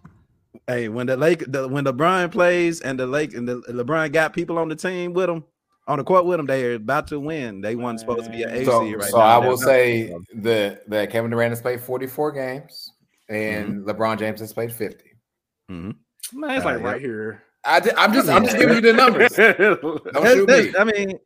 Speaker 2: Hey, when the Lake, the, when LeBron plays and the Lake and the LeBron got people on the team with him on the court with them, they're about to win. They weren't supposed to be an AC
Speaker 3: so,
Speaker 2: right
Speaker 3: so
Speaker 2: now.
Speaker 3: So I will say that that Kevin Durant has played 44 games and mm-hmm. LeBron James has played 50.
Speaker 2: Mm-hmm.
Speaker 1: Man, it's uh, like right here.
Speaker 3: I am just I'm just giving you the numbers.
Speaker 2: Don't me. I mean,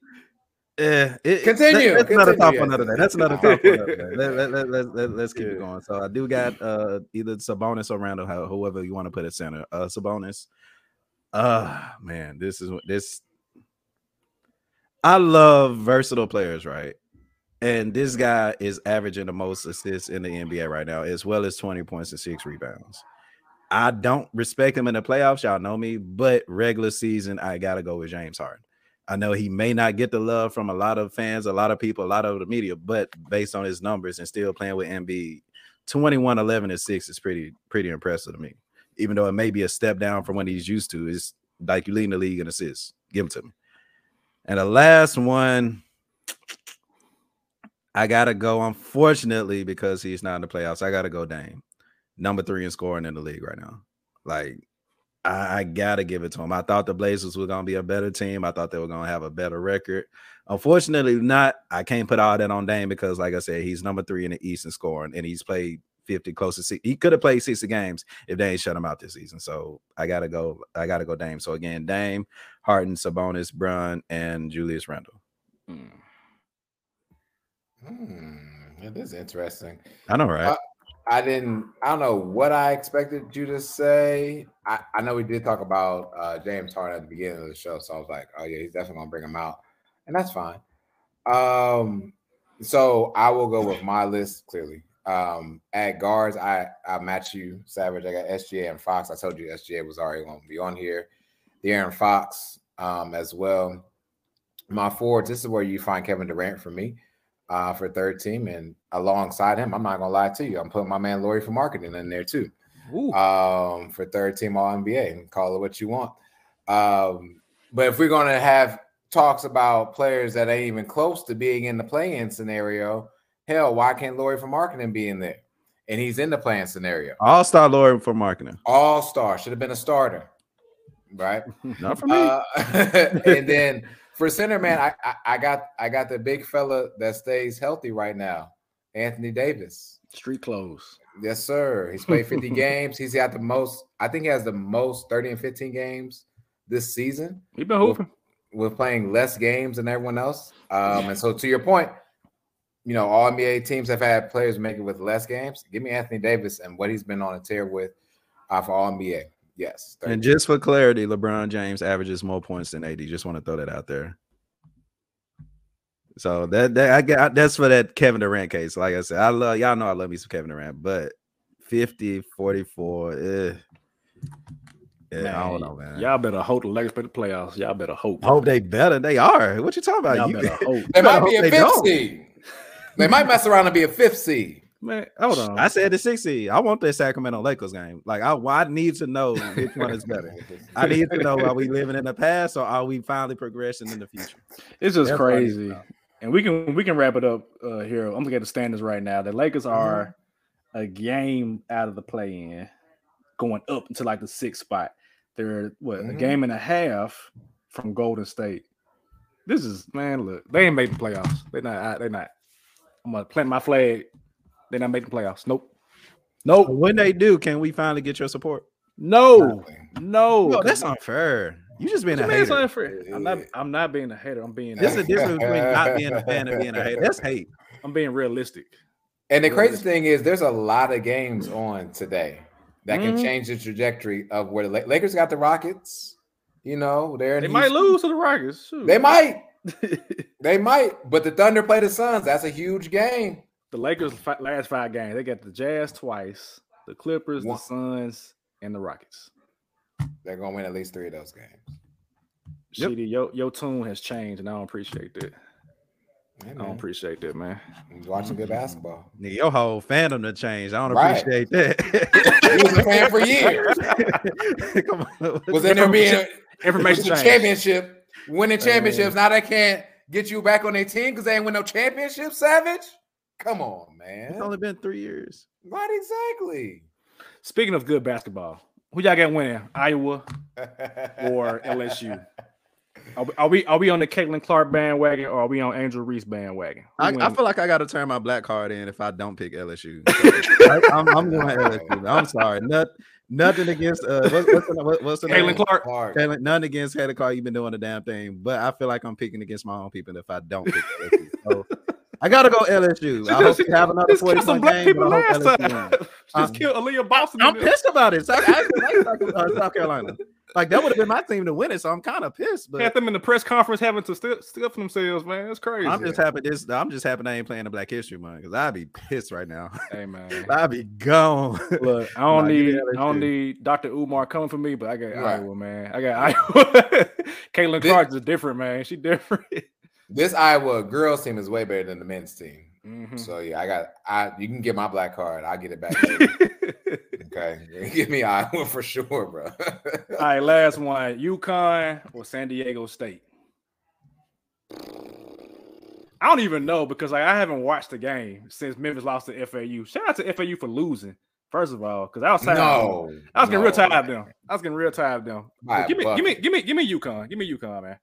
Speaker 2: yeah, it,
Speaker 3: continue.
Speaker 2: That, that's
Speaker 3: continue,
Speaker 2: another top yeah. another day. That's another top another day. Let, let, let, let, let, let's keep yeah. it going. So I do got uh either Sabonis or Randle, whoever you want to put at center. Uh Sabonis. Uh man, this is this. I love versatile players, right? And this guy is averaging the most assists in the NBA right now, as well as 20 points and six rebounds. I don't respect him in the playoffs. Y'all know me, but regular season, I gotta go with James Harden. I know he may not get the love from a lot of fans, a lot of people, a lot of the media, but based on his numbers and still playing with Embiid, 21, 11, and 6 is pretty, pretty impressive to me. Even though it may be a step down from what he's used to, it's like you leading the league in assists. Give him to me. And the last one, I gotta go, unfortunately, because he's not in the playoffs. I gotta go Dame. Number three in scoring in the league right now. Like I, I, gotta give it to him. I thought the Blazers were gonna be a better team. I thought they were gonna have a better record. Unfortunately, not. I can't put all that on Dame because, like I said, he's number three in the East in scoring, and he's played 50 close to six. He could have played 60 games if they ain't shut him out this season. So I gotta go. I gotta go Dame. So again, Dame, Harden, Sabonis, Brun, and Julius Randle.
Speaker 3: Hmm. Hmm. That is interesting.
Speaker 2: I know, right? Uh,
Speaker 3: I didn't. I don't know what I expected you to say. I, I know we did talk about uh, James Harden at the beginning of the show, so I was like, oh yeah, he's definitely gonna bring him out, and that's fine. Um, so I will go with my list clearly. Um, at guards, I I match you, Savage. I got SGA and Fox. I told you SGA was already going to be on here. De'Aaron Fox, um, as well. My forwards. This is where you find Kevin Durant for me uh, for third team, and alongside him, I'm not gonna lie to you, I'm putting my man Lauri Markkanen in there too. Um, for third team All NBA, call it what you want. Um, but if we're gonna have talks about players that ain't even close to being in the play-in scenario, hell, why can't Lauri Markkanen be in there? And he's in the playing scenario.
Speaker 2: All star Lauri Markkanen.
Speaker 3: All star should have been a starter, right?
Speaker 2: Not for me. Uh,
Speaker 3: and then for center, man, I, I, I got I got the big fella that stays healthy right now, Anthony Davis.
Speaker 1: Street clothes.
Speaker 3: Yes, sir. He's played 50 games. He's got the most, I think he has the most 30 and 15 games this season.
Speaker 1: He been hooping.
Speaker 3: With, with playing less games than everyone else. Um, and so to your point, you know, all NBA teams have had players make it with less games. Give me Anthony Davis and what he's been on a tear with uh, for all NBA. Yes.
Speaker 2: 30. And just for clarity, LeBron James averages more points than AD. Just want to throw that out there. So that, that I get that's for that Kevin Durant case. Like I said, I love y'all know I love me some Kevin Durant, but 50, 44, eh. Yeah, man, I don't know, man.
Speaker 1: Y'all better hope the Lakers play the playoffs. Y'all better hope.
Speaker 2: Hope they better. They are. What you talking about?
Speaker 1: Y'all
Speaker 2: you
Speaker 1: better hope.
Speaker 3: they might be a fifth seed. They might mess around and be a fifth seed.
Speaker 1: Man, hold on.
Speaker 2: I said the six seed. I want the Sacramento Lakers game. Like I, I need to know which one is better. I need to know are we living in the past or are we finally progressing in the future?
Speaker 1: It's just That's crazy. And we can we can wrap it up uh, here. I'm looking at the standings right now. The Lakers mm-hmm. are a game out of the play in, going up into like the sixth spot. They're what mm-hmm. a game and a half from Golden State. This is man, look, they ain't making playoffs. They not. They not. I'm gonna plant my flag. They're not making playoffs. Nope. Nope.
Speaker 2: When they do, can we finally get your support?
Speaker 1: No, no,
Speaker 2: no that's unfair. You just being a hater. Unfair.
Speaker 1: I'm not. I'm not being a hater. I'm being.
Speaker 2: There's a difference between not being a fan and being a hater. That's hate.
Speaker 1: I'm being realistic.
Speaker 3: And the crazy thing is, there's a lot of games on today that mm-hmm. can change the trajectory of where the Lakers got the Rockets. You know, they're
Speaker 1: they might lose to the Rockets.
Speaker 3: Shoot. They might. they might. But the Thunder play the Suns. That's a huge game.
Speaker 1: The Lakers last five games, they got the Jazz twice, the Clippers, One. the Suns, and the Rockets.
Speaker 3: They're gonna win at least three of those games.
Speaker 1: Yep. Sheedy, your your tune has changed, and I don't appreciate that. I don't appreciate that, man.
Speaker 3: He's watching good basketball.
Speaker 2: Your whole fandom to change. I don't right. appreciate that.
Speaker 3: he was a fan for years. Come on. Was in there being information championship, winning championships. Now they can't get you back on their team because they ain't win no championship, Savage. Come on, man.
Speaker 2: It's only been three years.
Speaker 3: Right, exactly.
Speaker 1: Speaking of good basketball, who y'all got winning? Iowa or LSU? Are we, are we are we on the Caitlin Clark bandwagon or are we on Angel Reese bandwagon?
Speaker 2: I, I, feel like I got to turn my black card in if I don't pick LSU. So, I, am I'm going LSU. I'm sorry. Not, nothing against uh, what, what's the, what's the
Speaker 1: Caitlin
Speaker 2: name?
Speaker 1: Clark.
Speaker 2: Caitlin, none against Caitlin Clark. You've been doing the damn thing, but I feel like I'm picking against my own people if I don't pick LSU. So I gotta go LSU. I hope they have another 40 point game. But I hope LSU
Speaker 1: Just um, kill Aliyah Boston.
Speaker 2: I'm pissed about it. South, South Carolina. Like that would have been my team to win it, so I'm kind of pissed. But
Speaker 1: had them in the press conference having to stiff, stiff themselves, man. It's crazy.
Speaker 2: I'm just happy this. I'm just happy I ain't playing the Black History Month because I'd be pissed right now.
Speaker 1: Hey man,
Speaker 2: I'd be gone.
Speaker 1: Look, I don't need. I don't need Dr. Umar coming for me, but I got right. Iowa, man. I got Iowa. Caitlin Clark is different, man. She different.
Speaker 3: This Iowa girls team is way better than the men's team. Mm-hmm. So yeah, I got. I you can get my black card. I'll get it back. okay, give me Iowa for sure, bro.
Speaker 1: All right, last one: UConn or San Diego State. I don't even know because like I haven't watched the game since Memphis lost to FAU. Shout out to FAU for losing. First of all, because I was tired. No, I was getting no. real tired of them. I was getting real tired of them. Give me, give me, give me, give me UConn. Give me UConn, man.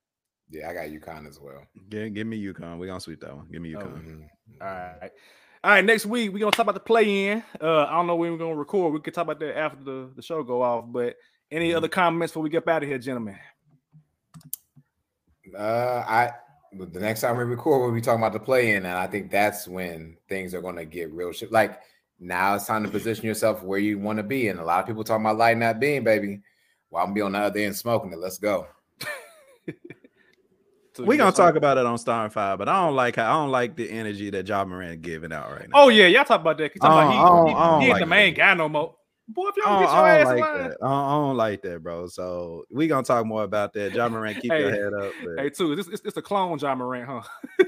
Speaker 3: Yeah, I got UConn as well.
Speaker 2: Yeah, give me UConn. We're gonna sweep that one. Give me UConn. Oh,
Speaker 1: mm-hmm. All right. All right, next week we're gonna talk about the play in. Uh, I don't know when we're gonna record. We could talk about that after the, the show go off. But any mm-hmm. other comments before we get out of here, gentlemen?
Speaker 3: Uh, I the next time we record, we'll be talking about the play in, and I think that's when things are gonna get real shit. Like now, it's time to position yourself where you want to be, and a lot of people talking about lighting that beam, baby. Well, I'm gonna be on the other end smoking it. Let's go.
Speaker 2: We gonna talk about it on Star Five, but I don't like how I don't like the energy that Ja Morant giving out right now.
Speaker 1: Oh yeah, y'all talk about that. Talk about he, he, he ain't like the main that. guy no more. Boy, if y'all don't, get your ass
Speaker 2: like
Speaker 1: line.
Speaker 2: That. I don't like that, bro. So we gonna talk more about that. Ja Morant, keep
Speaker 1: hey,
Speaker 2: your head up.
Speaker 1: But... Hey, too, it's, it's, it's a clone Ja Morant, huh?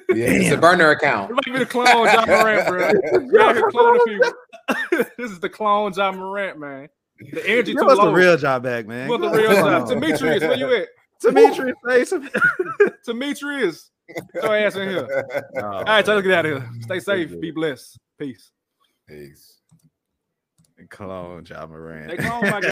Speaker 3: yeah, it's a burner account.
Speaker 1: It might be the clone Ja Morant, bro. Y'all here cloning people. this is the clone Ja Morant, man. The energy too low.
Speaker 2: the real job back, man.
Speaker 1: What the real job? Demetrius, where you at?
Speaker 2: Demetrius, face
Speaker 1: Demetrius. Your ass in here. Oh, All right, so let's get out of here. Stay safe. Be blessed. Peace.
Speaker 3: Peace.
Speaker 2: And clone Ja Morant.
Speaker 1: They clone my